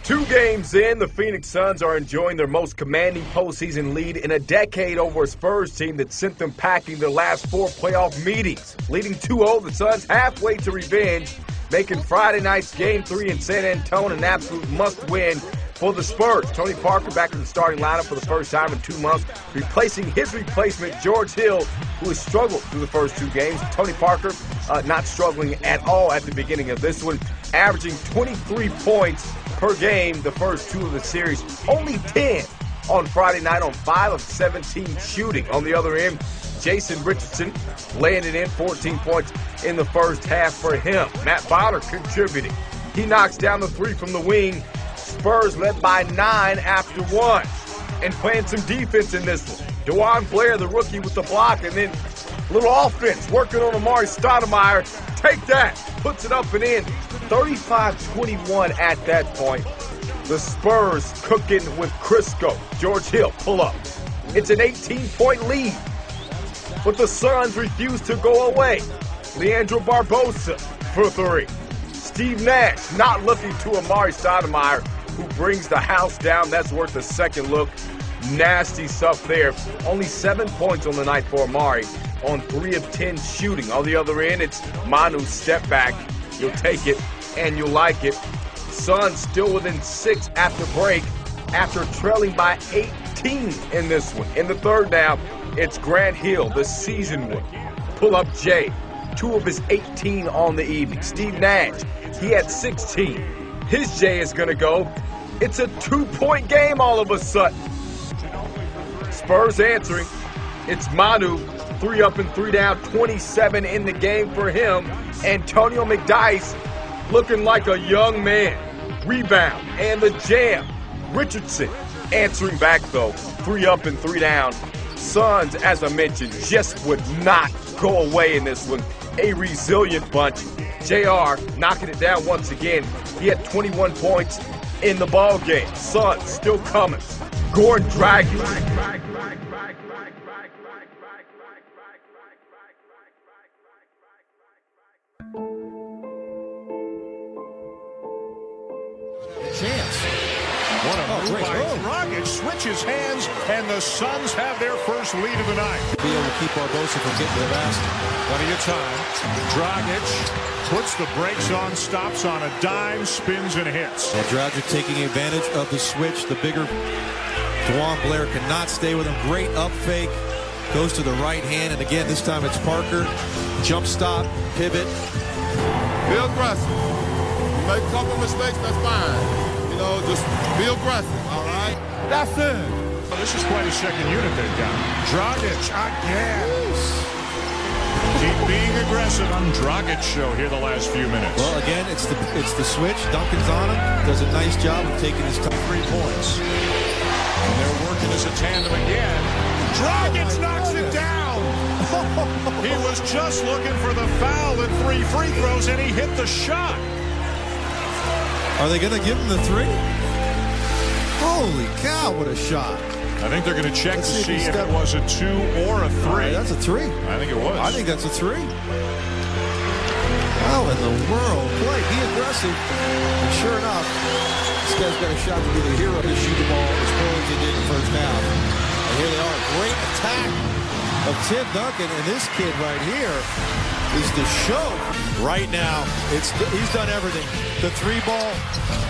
Two games in, the Phoenix Suns are enjoying their most commanding postseason lead in a decade over a Spurs team that sent them packing their last four playoff meetings. Leading 2-0, the Suns halfway to revenge, making Friday night's Game 3 in San Antonio an absolute must-win for the Spurs. Tony Parker back in the starting lineup for the first time in two months, replacing his replacement, George Hill, who has struggled through the first two games. Tony Parker uh, not struggling at all at the beginning of this one, averaging 23 points per game the first two of the series. Only 10 on Friday night on 5 of 17 shooting. On the other end, Jason Richardson laying it in 14 points in the first half for him. Matt Fowler contributing. He knocks down the three from the wing. Spurs led by nine after one. And playing some defense in this one. DeJuan Blair, the rookie with the block, and then little offense working on Amar'e Stoudemire. Take that. Puts it up and in. 35-21 at that point. The Spurs cooking with Crisco. George Hill pull up. It's an 18-point lead. But the Suns refuse to go away. Leandro Barbosa for three. Steve Nash not looking to Amar'e Stoudemire, who brings the house down. That's worth a second look. Nasty stuff there. Only seven points on the night for Amar'e on three of ten shooting. On the other end, it's Manu's step back. You'll take it and you'll like it. Suns still within six after break after trailing by 18 in this one. In the third now, it's Grant Hill, the season one. Pull up Jay, two of his 18 on the evening. Steve Nash, he had 16. His Jay is going to go. It's a two point game all of a sudden. Spurs answering. It's Manu, three up and three down, 27 in the game for him. Antonio McDyess looking like a young man. Rebound and the jam. Richardson answering back though, three up and three down. Suns, as I mentioned, just would not go away in this one. A resilient bunch. JR knocking it down once again. He had 21 points in the ball game. Suns still coming. Goran Dragic. Chance. What a oh, move by oh. Dragic. Switches hands, and the Suns have their first lead of the night. Be able to keep Barbosa from getting to the basket. Plenty of time. Dragic puts the brakes on, stops on a dime, spins and hits. Well, Dragic taking advantage of the switch. The bigger DeJuan Blair cannot stay with him. Great up fake. Goes to the right hand, and again, this time it's Parker. Jump stop, pivot. Bill Russell make a couple mistakes, that's fine. You know, just be aggressive, all right? That's it. Well, this is quite a second unit they've got. Dragic again. Keep being aggressive on Dragic show here the last few minutes. Well, again, it's the it's the switch. Duncan's on him. Does a nice job of taking his top three points. And they're working as a tandem again. Dragic knocks it down. <laughs> he was just looking for the foul and three free throws, and he hit the shot. Are they going to give him the three? Holy cow, what a shot. I think they're going to check Let's to see, see if it was a two or a three. Right, that's a three. I think it was. I think that's a three. How in the world? Play, be aggressive. And sure enough, this guy's got a shot to be the hero to shoot the ball as well as he did in the first half. And here they are. Great attack of Tim Duncan. And this kid right here is the show. Right now, it's he's done everything. The three ball,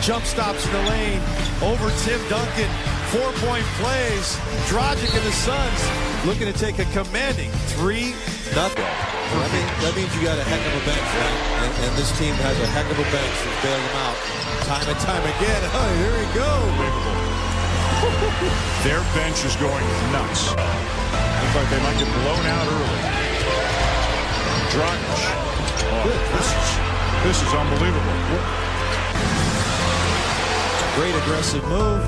jump stops in the lane, over Tim Duncan, four-point plays. Dragic and the Suns looking to take a commanding 3 nothing. That means, that means you got a heck of a bench, right? And, and, this team has a heck of a bench to bail them out time and time again. <laughs> Oh, here we go. Their bench is going nuts. Looks like they might get blown out early. Dragic. Oh, this is this is unbelievable. Great aggressive move.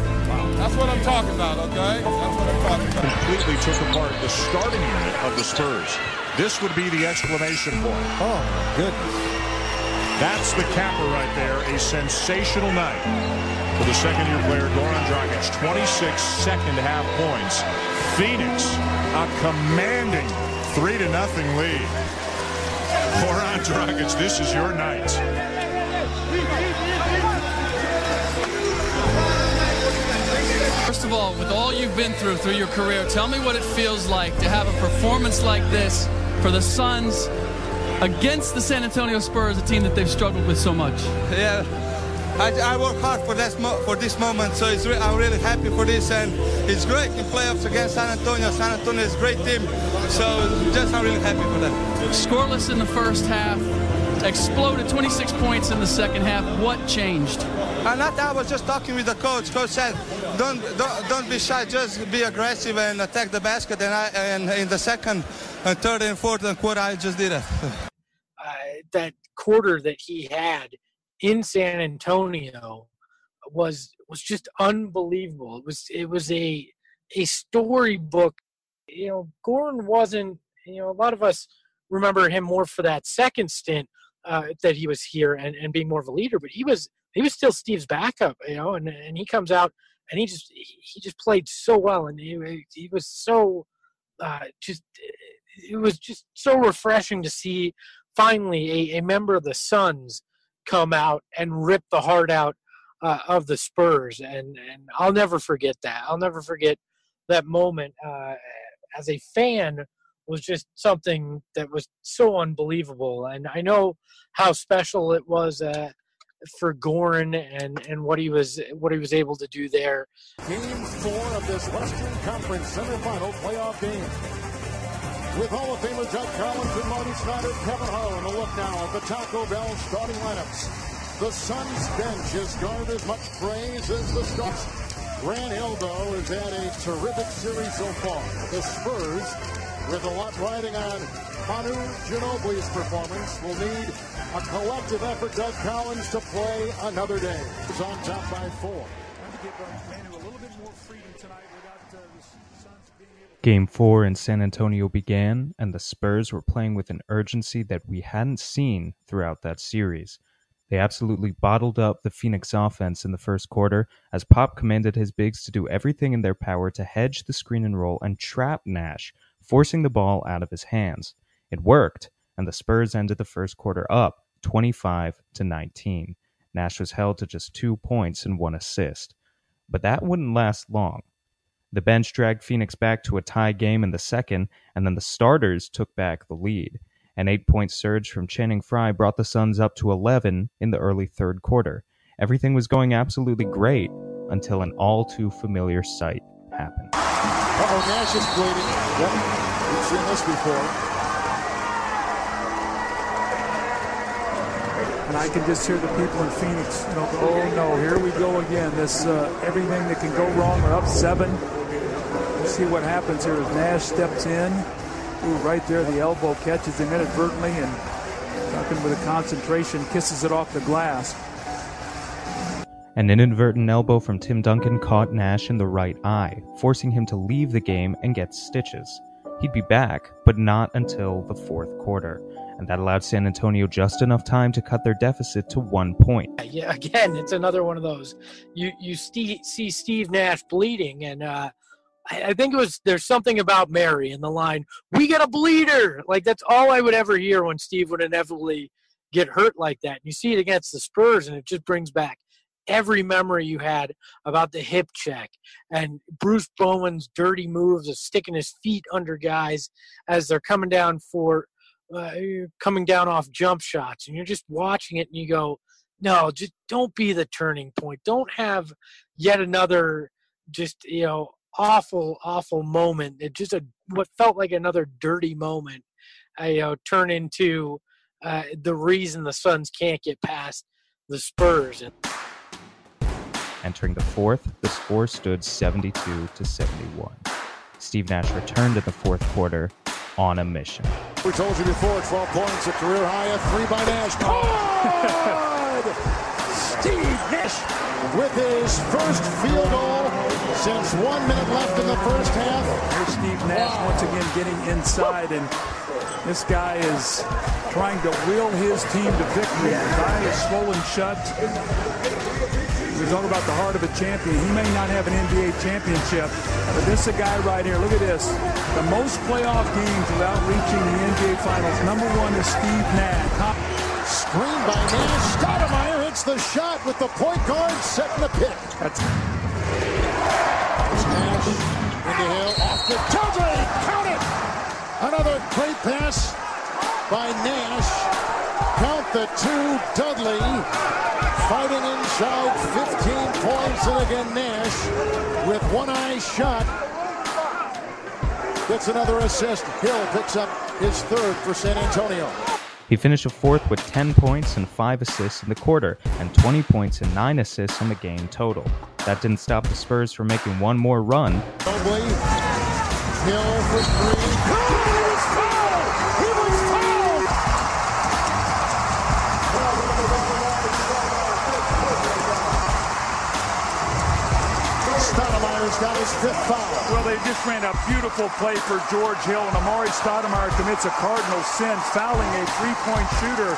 That's what I'm talking about, okay? That's what I'm talking about. Completely took apart the starting unit of the Spurs. This would be the exclamation point. Oh, my goodness. That's the capper right there. A sensational night for the second-year player, Goran Dragic. 26 second half points. Phoenix, a commanding 3 to nothing lead. Goran Dragic, this is your night. First of all, with all you've been through through your career, tell me what it feels like to have a performance like this for the Suns against the San Antonio Spurs, a team that they've struggled with so much. Yeah, I, I work hard for this for this moment, so re I'm really happy for this, and it's great in playoffs against San Antonio. San Antonio is a great team, so just I'm really happy for that. Scoreless in the first half, exploded 26 points in the second half. What changed? Uh, not that. I was just talking with the coach. Coach said, "Don't don't, don't be shy. Just be aggressive and attack the basket." And I and in the second, and third, and fourth and quarter, I just did it. <laughs> uh, that quarter that he had in San Antonio was was just unbelievable. It was it was a a storybook. You know, Goran wasn't. You know, a lot of us remember him more for that second stint uh, that he was here and, and being more of a leader, but he was he was still Steve's backup, you know, and, and he comes out and he just he just played so well and he he was so uh, just it was just so refreshing to see finally a, a member of the Suns come out and rip the heart out uh, of the Spurs and and I'll never forget that. I'll never forget that moment uh, as a fan was just something that was so unbelievable and I know how special it was uh, for Goran and and what he was what he was able to do there. Game four of this Western Conference semifinal playoff game. With Hall of Famer Doug Collins and Marty Snyder, Kevin Harlan a look now at the Taco Bell starting lineups. The Suns bench has garnered as much praise as the Stars. Grant though, has had a terrific series so far. The Spurs, with a lot riding on Manu Ginobili's performance, will need a collective effort, Doug Collins, to play another day. He's on top by four. Game 4 in San Antonio began, and the Spurs were playing with an urgency that we hadn't seen throughout that series. They absolutely bottled up the Phoenix offense in the first quarter as Pop commanded his bigs to do everything in their power to hedge the screen and roll and trap Nash, forcing the ball out of his hands. It worked, and the Spurs ended the first quarter up 25 to 19. Nash was held to just 2 points and 1 assist. But that wouldn't last long. The bench dragged Phoenix back to a tie game in the second, and then the starters took back the lead. An eight point surge from Channing Frye brought the Suns up to 11 in the early third quarter. Everything was going absolutely great until an all too familiar sight happened. oh, Nash is bleeding. Yep, we've seen this before. And I can just hear the people in Phoenix, you know, go, oh no, here we go again. This uh, everything that can go wrong. We're up seven. We'll see what happens here as Nash steps in. Ooh, right there, the elbow catches him inadvertently, and Duncan with a concentration kisses it off the glass. An inadvertent elbow from Tim Duncan caught Nash in the right eye, forcing him to leave the game and get stitches. He'd be back, but not until the fourth quarter, and that allowed San Antonio just enough time to cut their deficit to one point. Yeah, <laughs> again, it's another one of those. You you see, see Steve Nash bleeding, and uh, I, think it was there's something about Mary in the line. We got a bleeder. Like that's all I would ever hear when Steve would inevitably get hurt like that. And you see it against the Spurs, and it just brings back every memory you had about the hip check and Bruce Bowen's dirty moves of sticking his feet under guys as they're coming down for uh, coming down off jump shots, and you're just watching it and you go, no, just don't be the turning point. Don't have yet another just you know awful awful moment. It just a what felt like another dirty moment. Uh, you know, turn into uh, the reason the Suns can't get past the Spurs. Entering the fourth, the score stood 72 to 71. Steve Nash returned in the fourth quarter on a mission. We told you before, 12 points, a career high, a three by Nash. <laughs> Good! Steve Nash with his first field goal since one minute left in the first half. Here's Steve Nash wow. once again getting inside, and this guy is trying to will his team to victory. His eye is swollen shut. We talk about the heart of a champion. He may not have an NBA championship, but this is a guy right here. Look at this. The most playoff games without reaching the NBA Finals. Number one is Steve Nash. Screen by Nash. Stoudemire hits the shot with the point guard setting the pick. That's Into Hill. Off Dudley. Count it. Another great pass by Nash. Count the two. Dudley fighting inside 15 points. And again, Nash with one eye shot. Gets another assist. Hill picks up his third for San Antonio. He finished a fourth with 10 points and 5 assists in the quarter, and 20 points and 9 assists in the game total. That didn't stop the Spurs from making one more run. Hill for three. Just ran a beautiful play for George Hill, and Amar'e Stoudemire commits a cardinal sin, fouling a three-point shooter.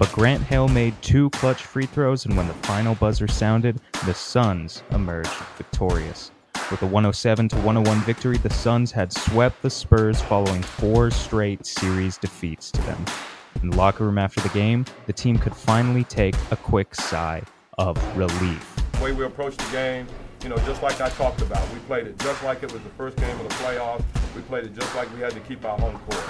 But Grant Hill made two clutch free throws, and when the final buzzer sounded, the Suns emerged victorious. With a 107 to 101 victory, the Suns had swept the Spurs following four straight series defeats to them. In the locker room after the game, the team could finally take a quick sigh of relief The way we approached the game, you know, just like I talked about. We played it just like it was the first game of the playoffs. We played it just like we had to keep our home court.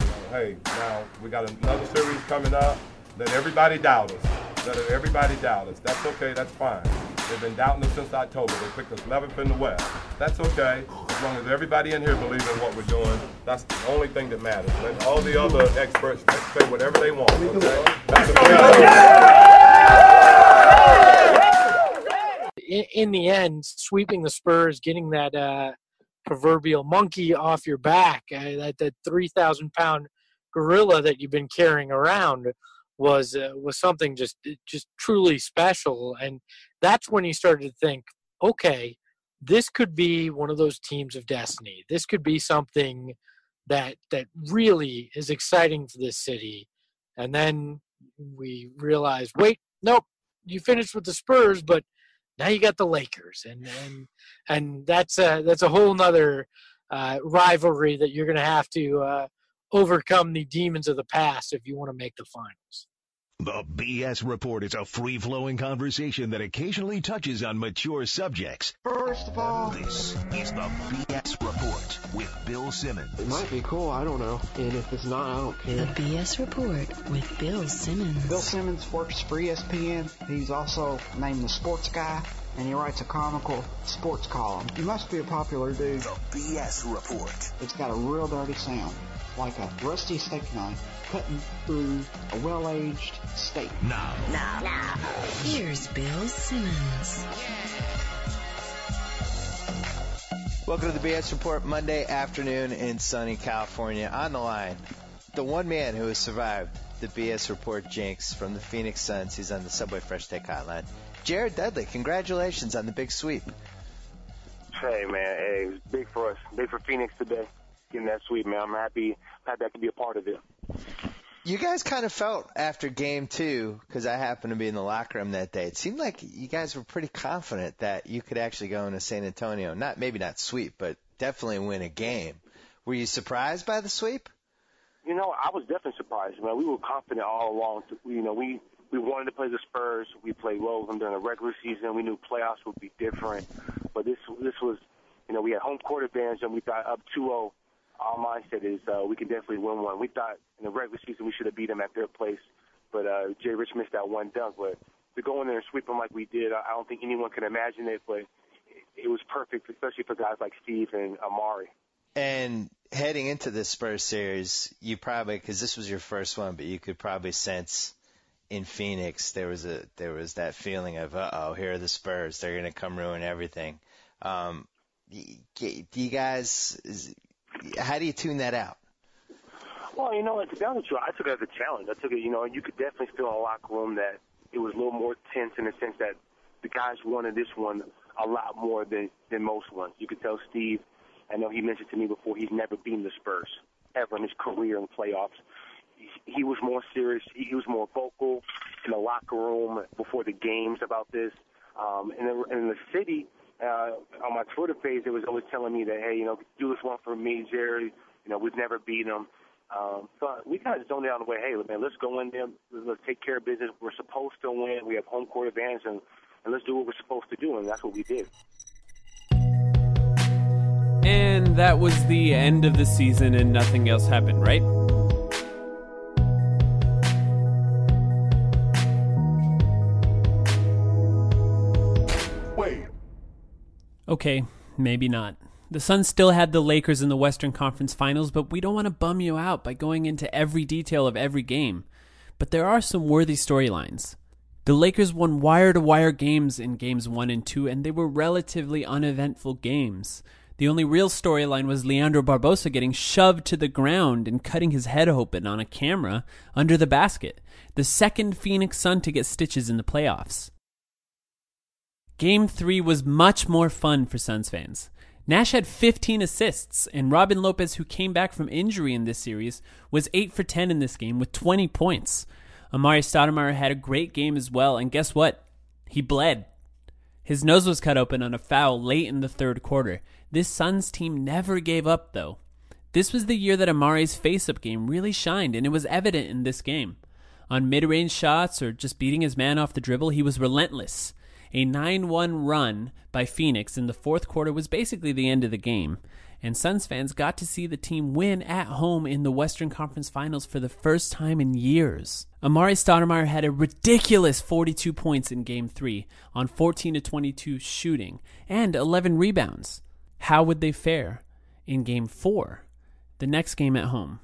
You know, hey, now we got another series coming up. Let everybody doubt us. Let everybody doubt us. That's okay. That's fine. They've been doubting us since October. They picked us 11th in the West. That's okay. As long as everybody in here believes in what we're doing, that's the only thing that matters. Let all the other experts say whatever they want. Okay? In, in the end, sweeping the Spurs, getting that uh, proverbial monkey off your back, uh, that that three thousand pound gorilla that you've been carrying around was uh, was something just just truly special, and that's when you started to think, okay, this could be one of those teams of destiny. This could be something that that really is exciting for this city, and then we realized, wait, nope, you finished with the Spurs, but now you got the Lakers, and and and that's a that's a whole nother uh, rivalry that you're going to have to uh, overcome the demons of the past if you want to make the finals. The BS Report is a free flowing conversation that occasionally touches on mature subjects. First of all, this is the BS Report with Bill Simmons. It might be cool, I don't know. And if it's not, I don't care. The BS Report with Bill Simmons. Bill Simmons works for ESPN. He's also named the sports guy and he writes a comical sports column. He must be a popular dude. The BS Report. It's got a real dirty sound, like a rusty steak knife cutting through a well-aged steak. Now. Now. Now. Here's Bill Simmons. Welcome to the BS Report Monday afternoon in sunny California. On the line, the one man who has survived the BS Report jinx from the Phoenix Suns. He's on the Subway Fresh Take Hotline. Jared Dudley, congratulations on the big sweep. Hey man, hey, it was big for us, big for Phoenix today, getting that sweep, man. I'm happy, happy I could be a part of it. You guys kind of felt after game two, because I happened to be in the locker room that day. It seemed like you guys were pretty confident that you could actually go into San Antonio, not maybe not sweep, but definitely win a game. Were you surprised by the sweep? You know, I was definitely surprised, man. We were confident all along. You know, we we wanted to play the Spurs. We played well with them during the regular season. We knew playoffs would be different, but this this was, you know, we had home court advantage, and we got up 2-0. Our mindset is uh, we can definitely win one. We thought in the regular season we should have beat them at their place, but uh, Jay Rich missed that one dunk. But to go in there and sweep them like we did, I don't think anyone can imagine it. But it was perfect, especially for guys like Steve and Amar'e. And heading into this Spurs series, you probably because this was your first one, but you could probably sense in Phoenix there was a there was that feeling of uh oh here are the Spurs they're gonna come ruin everything. Um, do you guys how do you tune that out? Well, you know, to be honest with you, I took it as a challenge. I took it, you know, you could definitely feel in the locker room that it was a little more tense in the sense that the guys wanted this one a lot more than than most ones. You could tell Steve. I know he mentioned to me before he's never beaten the Spurs ever in his career in playoffs. He, was more serious. He, was more vocal in the locker room before the games about this. Um, and in the city, uh, on my Twitter page, it was always telling me that, hey, you know, do this one for me, Jerry. You know, we've never beaten them. Um, so we kind of zoned out the way, hey, man, let's go in there, let's take care of business. We're supposed to win. We have home court advantage, and, and let's do what we're supposed to do, and that's what we did. And that was the end of the season, and nothing else happened, right? Okay, maybe not. The Suns still had the Lakers in the Western Conference Finals, but we don't want to bum you out by going into every detail of every game. But there are some worthy storylines. The Lakers won wire to wire games in games 1 and 2, and they were relatively uneventful games. The only real storyline was Leandro Barbosa getting shoved to the ground and cutting his head open on a camera under the basket, the second Phoenix Sun to get stitches in the playoffs. Game 3 was much more fun for Suns fans. Nash had 15 assists, and Robin Lopez, who came back from injury in this series, was 8 for 10 in this game with 20 points. Amar'e Stoudemire had a great game as well, and guess what? He bled. His nose was cut open on a foul late in the third quarter. This Suns team never gave up, though. This was the year that Amar'e's face up game really shined, and it was evident in this game. On mid range shots or just beating his man off the dribble, he was relentless. A 9 1 run by Phoenix in the fourth quarter was basically the end of the game, and Suns fans got to see the team win at home in the Western Conference Finals for the first time in years. Amar'e Stoudemire had a ridiculous 42 points in Game 3 on 14 to 22 shooting and 11 rebounds. How would they fare in Game 4, the next game at home?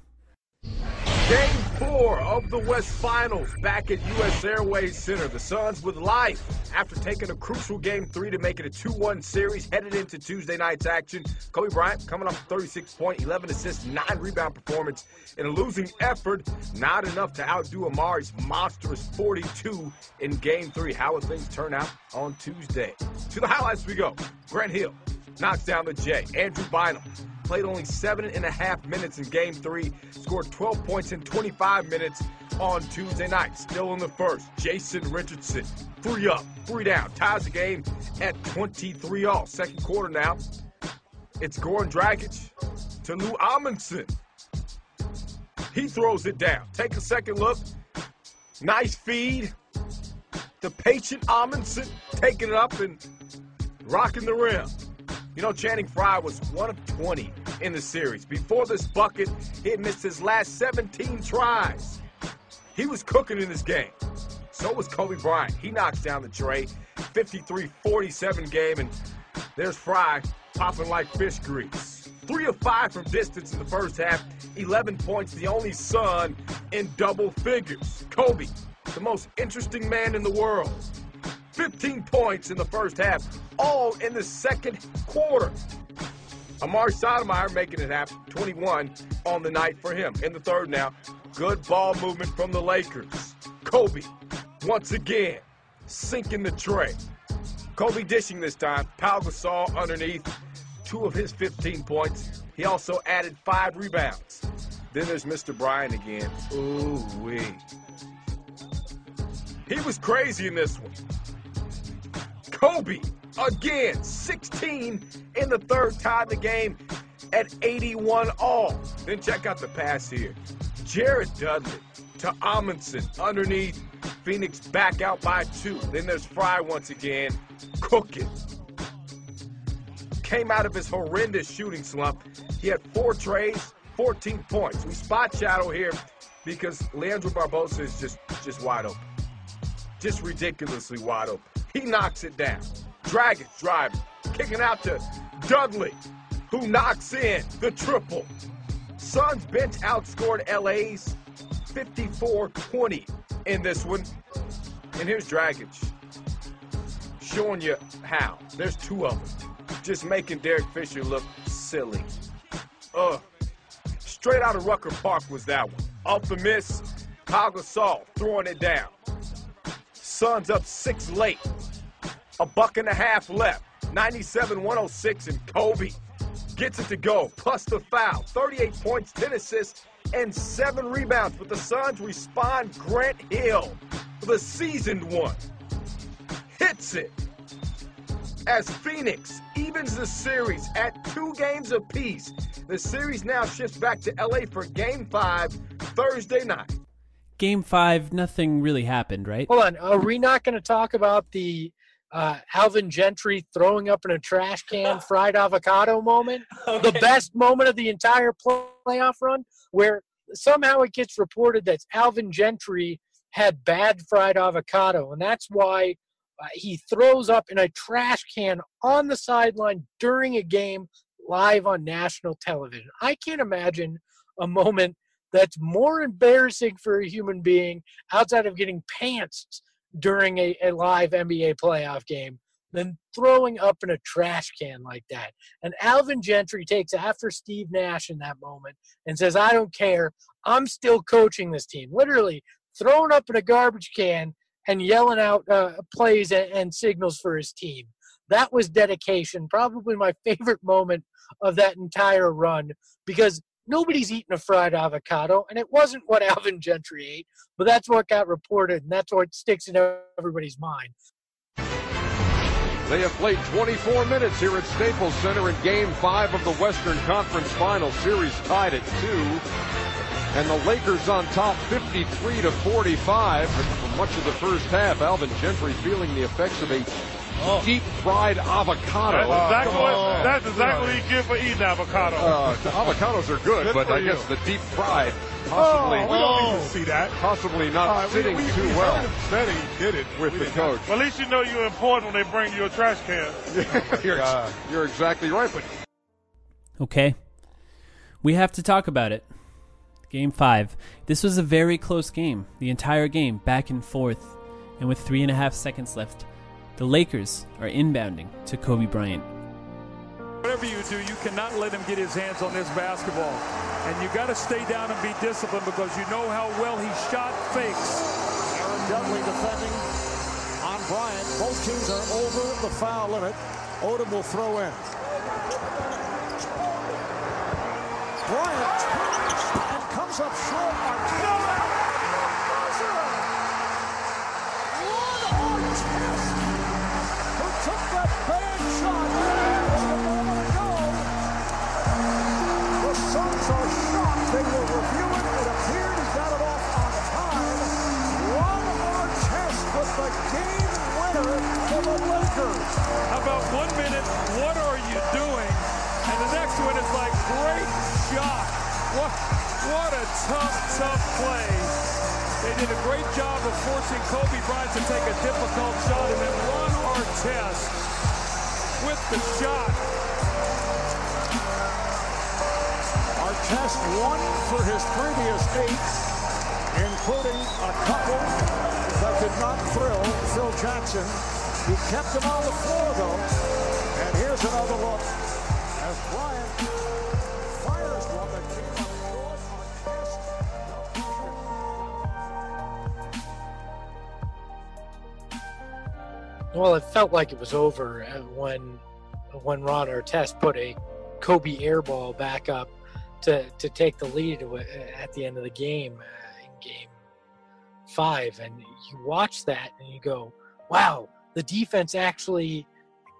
Game four of the West Finals back at U.S. Airways Center. The Suns with life after taking a crucial game three to make it a 2-1 series headed into Tuesday night's action. Kobe Bryant coming off a 36 point, 11 assists, 9 rebound performance in a losing effort. Not enough to outdo Amar'e's monstrous 42 in game three. How will things turn out on Tuesday? To the highlights we go. Grant Hill knocks down the J. Andrew Bynum played only seven and a half minutes in game three, scored 12 points in 25 minutes on Tuesday night. Still in the first, Jason Richardson, three up, three down, ties the game at 23 all. Second quarter now, it's Goran Dragic to Lou Amundson. He throws it down. Take a second look. Nice feed. The patient Amundson taking it up and rocking the rim. You know, Channing Frye was one of 20 in the series. Before this bucket, he had missed his last 17 tries. He was cooking in this game. So was Kobe Bryant. He knocks down the tray. 53-47 game, and there's Frye popping like fish grease. Three of five from distance in the first half, 11 points, the only Sun in double figures. Kobe, the most interesting man in the world. 15 points in the first half, all in the second quarter. Amar'e Stoudemire making it happen, 21 on the night for him. In the third now, good ball movement from the Lakers. Kobe, once again, sinking the tray. Kobe dishing this time. Pau Gasol underneath, two of his 15 points. He also added five rebounds. Then there's Mr. Bryant again. Ooh wee. He was crazy in this one. Kobe again, 16 in the third, tied the game at 81 all. Then check out the pass here. Jared Dudley to Amundson underneath. Phoenix back out by two. Then there's Frye once again, cooking. Came out of his horrendous shooting slump. He had four trays, 14 points. We spot shadow here because Leandro Barbosa is just, just wide open. Just ridiculously wide open. He knocks it down. Dragic driving, kicking out to Dudley, who knocks in the triple. Suns bench outscored LA's 54-20 in this one. And here's Dragic showing you how. There's two of them. Just making Derek Fisher look silly. Ugh. Straight out of Rucker Park was that one. Off the miss, Pau Gasol throwing it down. Suns up six late. A buck and a half left. 97-106 and Kobe gets it to go. Plus the foul. 38 points, 10 assists, and 7 rebounds. But the Suns respond. Grant Hill, the seasoned one, hits it as Phoenix evens the series at two games apiece. The series now shifts back to LA for game five Thursday night. Game five, nothing really happened, right? Hold on. Are we not going to talk about the uh, Alvin Gentry throwing up in a trash can <laughs> fried avocado moment? The best moment of the entire playoff run, where somehow it gets reported that Alvin Gentry had bad fried avocado, and that's why uh, he throws up in a trash can on the sideline during a game live on national television. I can't imagine a moment that's more embarrassing for a human being outside of getting pantsed during a, a live NBA playoff game than throwing up in a trash can like that. And Alvin Gentry takes after Steve Nash in that moment and says, I don't care. I'm still coaching this team. Literally thrown up in a garbage can and yelling out uh, plays and, and signals for his team. That was dedication. Probably my <laughs> favorite moment of that entire run because nobody's eating a fried avocado, and it wasn't what <laughs> Alvin Gentry ate, but that's what got reported, and that's what sticks in everybody's mind. They have played 24 minutes here at Staples Center in Game 5 of the Western Conference Final Series tied at 2. And the Lakers on top 53 to 45. But for much of the first half, Alvin Gentry feeling the effects of a Oh. deep fried avocado. That's exactly, what, that's exactly what you get for eating avocado. Uh, avocados are good, Good but I you. guess the deep fried possibly Oh, we don't need to see that. possibly not All right, we- sitting we- too we well heard him he did it with We the did coach. not. Well, at least you know you're important when they bring you a trash can. <laughs> you're, you're exactly right, but Okay. We have to talk about it. Game five. This was a very close game. The entire game, back and forth. And with three and a half seconds left, the Lakers are inbounding to Kobe Bryant. Whatever you do, you cannot let him get his hands on this basketball. And you got to stay down and be disciplined because you know how well he shot fakes. Aaron Dudley defending on Bryant. Both teams are over the foul limit. Odom will throw in. Bryant and comes up short. Artest. How about one minute, what are you doing? And the next one is like, great shot. What, what a tough, tough play. They did a great job of forcing Kobe Bryant to take a difficult shot, and then Ron Artest with the shot. Artest one for his previous eight. including a couple that did not thrill Phil Jackson. He kept him on the floor, though. And here's another look as Bryant fires one that came up short on Kiss. Well, it felt like it was over uh, when when Ron Artest put a Kobe airball back up to to take the lead uh, at the end of the game uh, in game five, and you watch that and you go, "Wow, the defense actually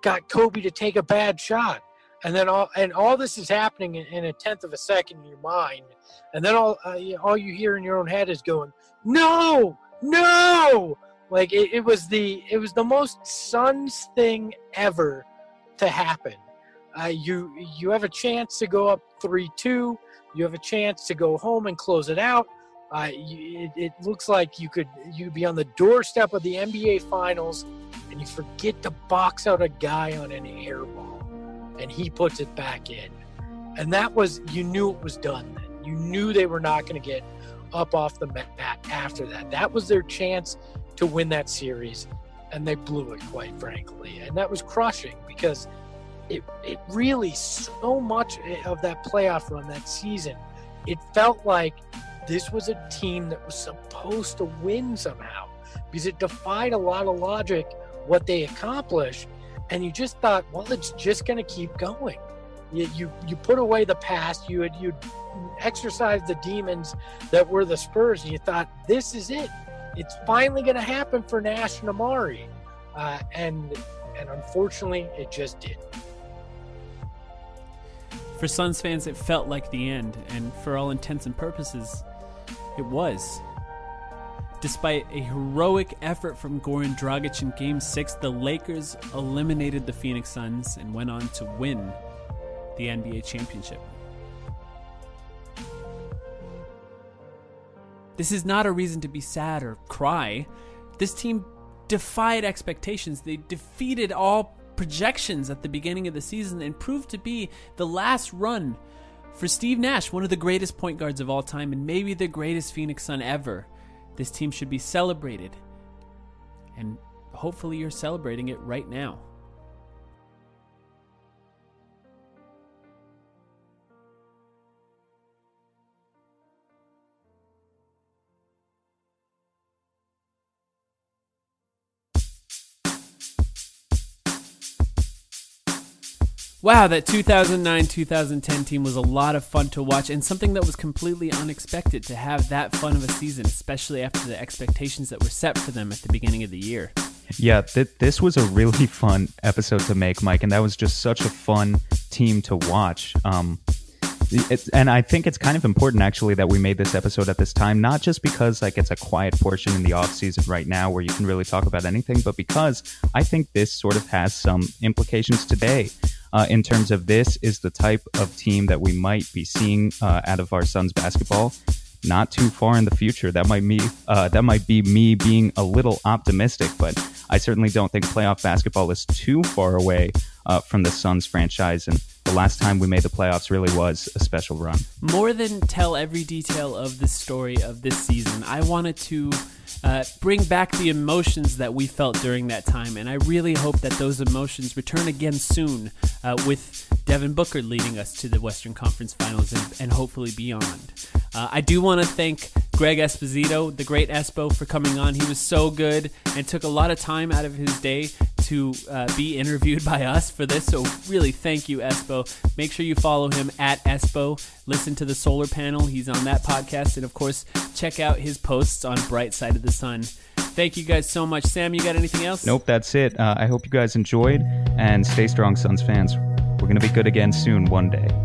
got Kobe to take a bad shot." And then all and all this is happening in, in a tenth of a second in your mind, and then all uh, all you hear in your own head is going, "No, no!" Like it, it was the it was the most Suns thing ever to happen. Uh, you you have a chance to go up three two. You have a chance to go home and close it out. Uh, it, it looks like you could you'd be on the doorstep of the NBA Finals, and you forget to box out a guy on an air ball, and he puts it back in, and that was you knew it was done. Then you knew they were not going to get up off the mat after that. That was their chance to win that series, and they blew it, quite frankly. And that was crushing because it it really so much of that playoff run that season, it felt like this was a team that was supposed to win somehow because it defied a lot of logic what they accomplished, and you just thought, well, it's just going to keep going. You, you you put away the past. You had you exercised the demons that were the Spurs, and you thought this is it. It's finally going to happen for Nash and Amar'e, uh, and and unfortunately, it just did. For Suns fans, it felt like the end, and for all intents and purposes, it was. Despite a heroic effort from Goran Dragic in Game 6, the Lakers eliminated the Phoenix Suns and went on to win the NBA championship. This is not a reason to be sad or cry. This team defied expectations. They defeated all projections at the beginning of the season and proved to be the last run for Steve Nash, one of the greatest point guards of all time and maybe the greatest Phoenix Sun ever. This team should be celebrated. And hopefully you're celebrating it right now. Wow, that 2009 2010 team was a lot of fun to watch and something that was completely unexpected to have that fun of a season, especially after the expectations that were set for them at the beginning of the year. Yeah, th- this was a really <laughs> fun episode to make, Mike, and that was just such a fun team to watch. Um, it's, and I think it's kind of important actually that we made this episode at this time, not just because like it's a quiet portion in the off season right now where you can really talk about anything, but because I think this sort of has some implications today. Uh, in terms of this is the type of team that we might be seeing uh, out of our Suns basketball not too far in the future. That might be uh, that might be me being a little optimistic, but I certainly don't think playoff basketball is too far away uh, from the Suns franchise. And the last time we made the playoffs really was a special run. More than tell every detail of the story of this season, I wanted to uh, bring back the emotions that we felt during that time, and I really hope that those emotions return again soon uh, with Devin Booker leading us to the Western Conference Finals and, and hopefully beyond. Uh, I do want to thank Greg Esposito, the great Espo, for coming on. He was so good and took a lot of time out of his day to uh, be interviewed by us for this. So, really, thank you, Espo. Make sure you follow him at Espo. Listen to the solar panel. He's on that podcast. And, of course, check out his posts on Bright Side of the Sun. Thank you guys so much. Sam, you got anything else? Nope, that's it. Uh, I hope you guys enjoyed and stay strong, Suns fans. We're going to be good again soon, one day.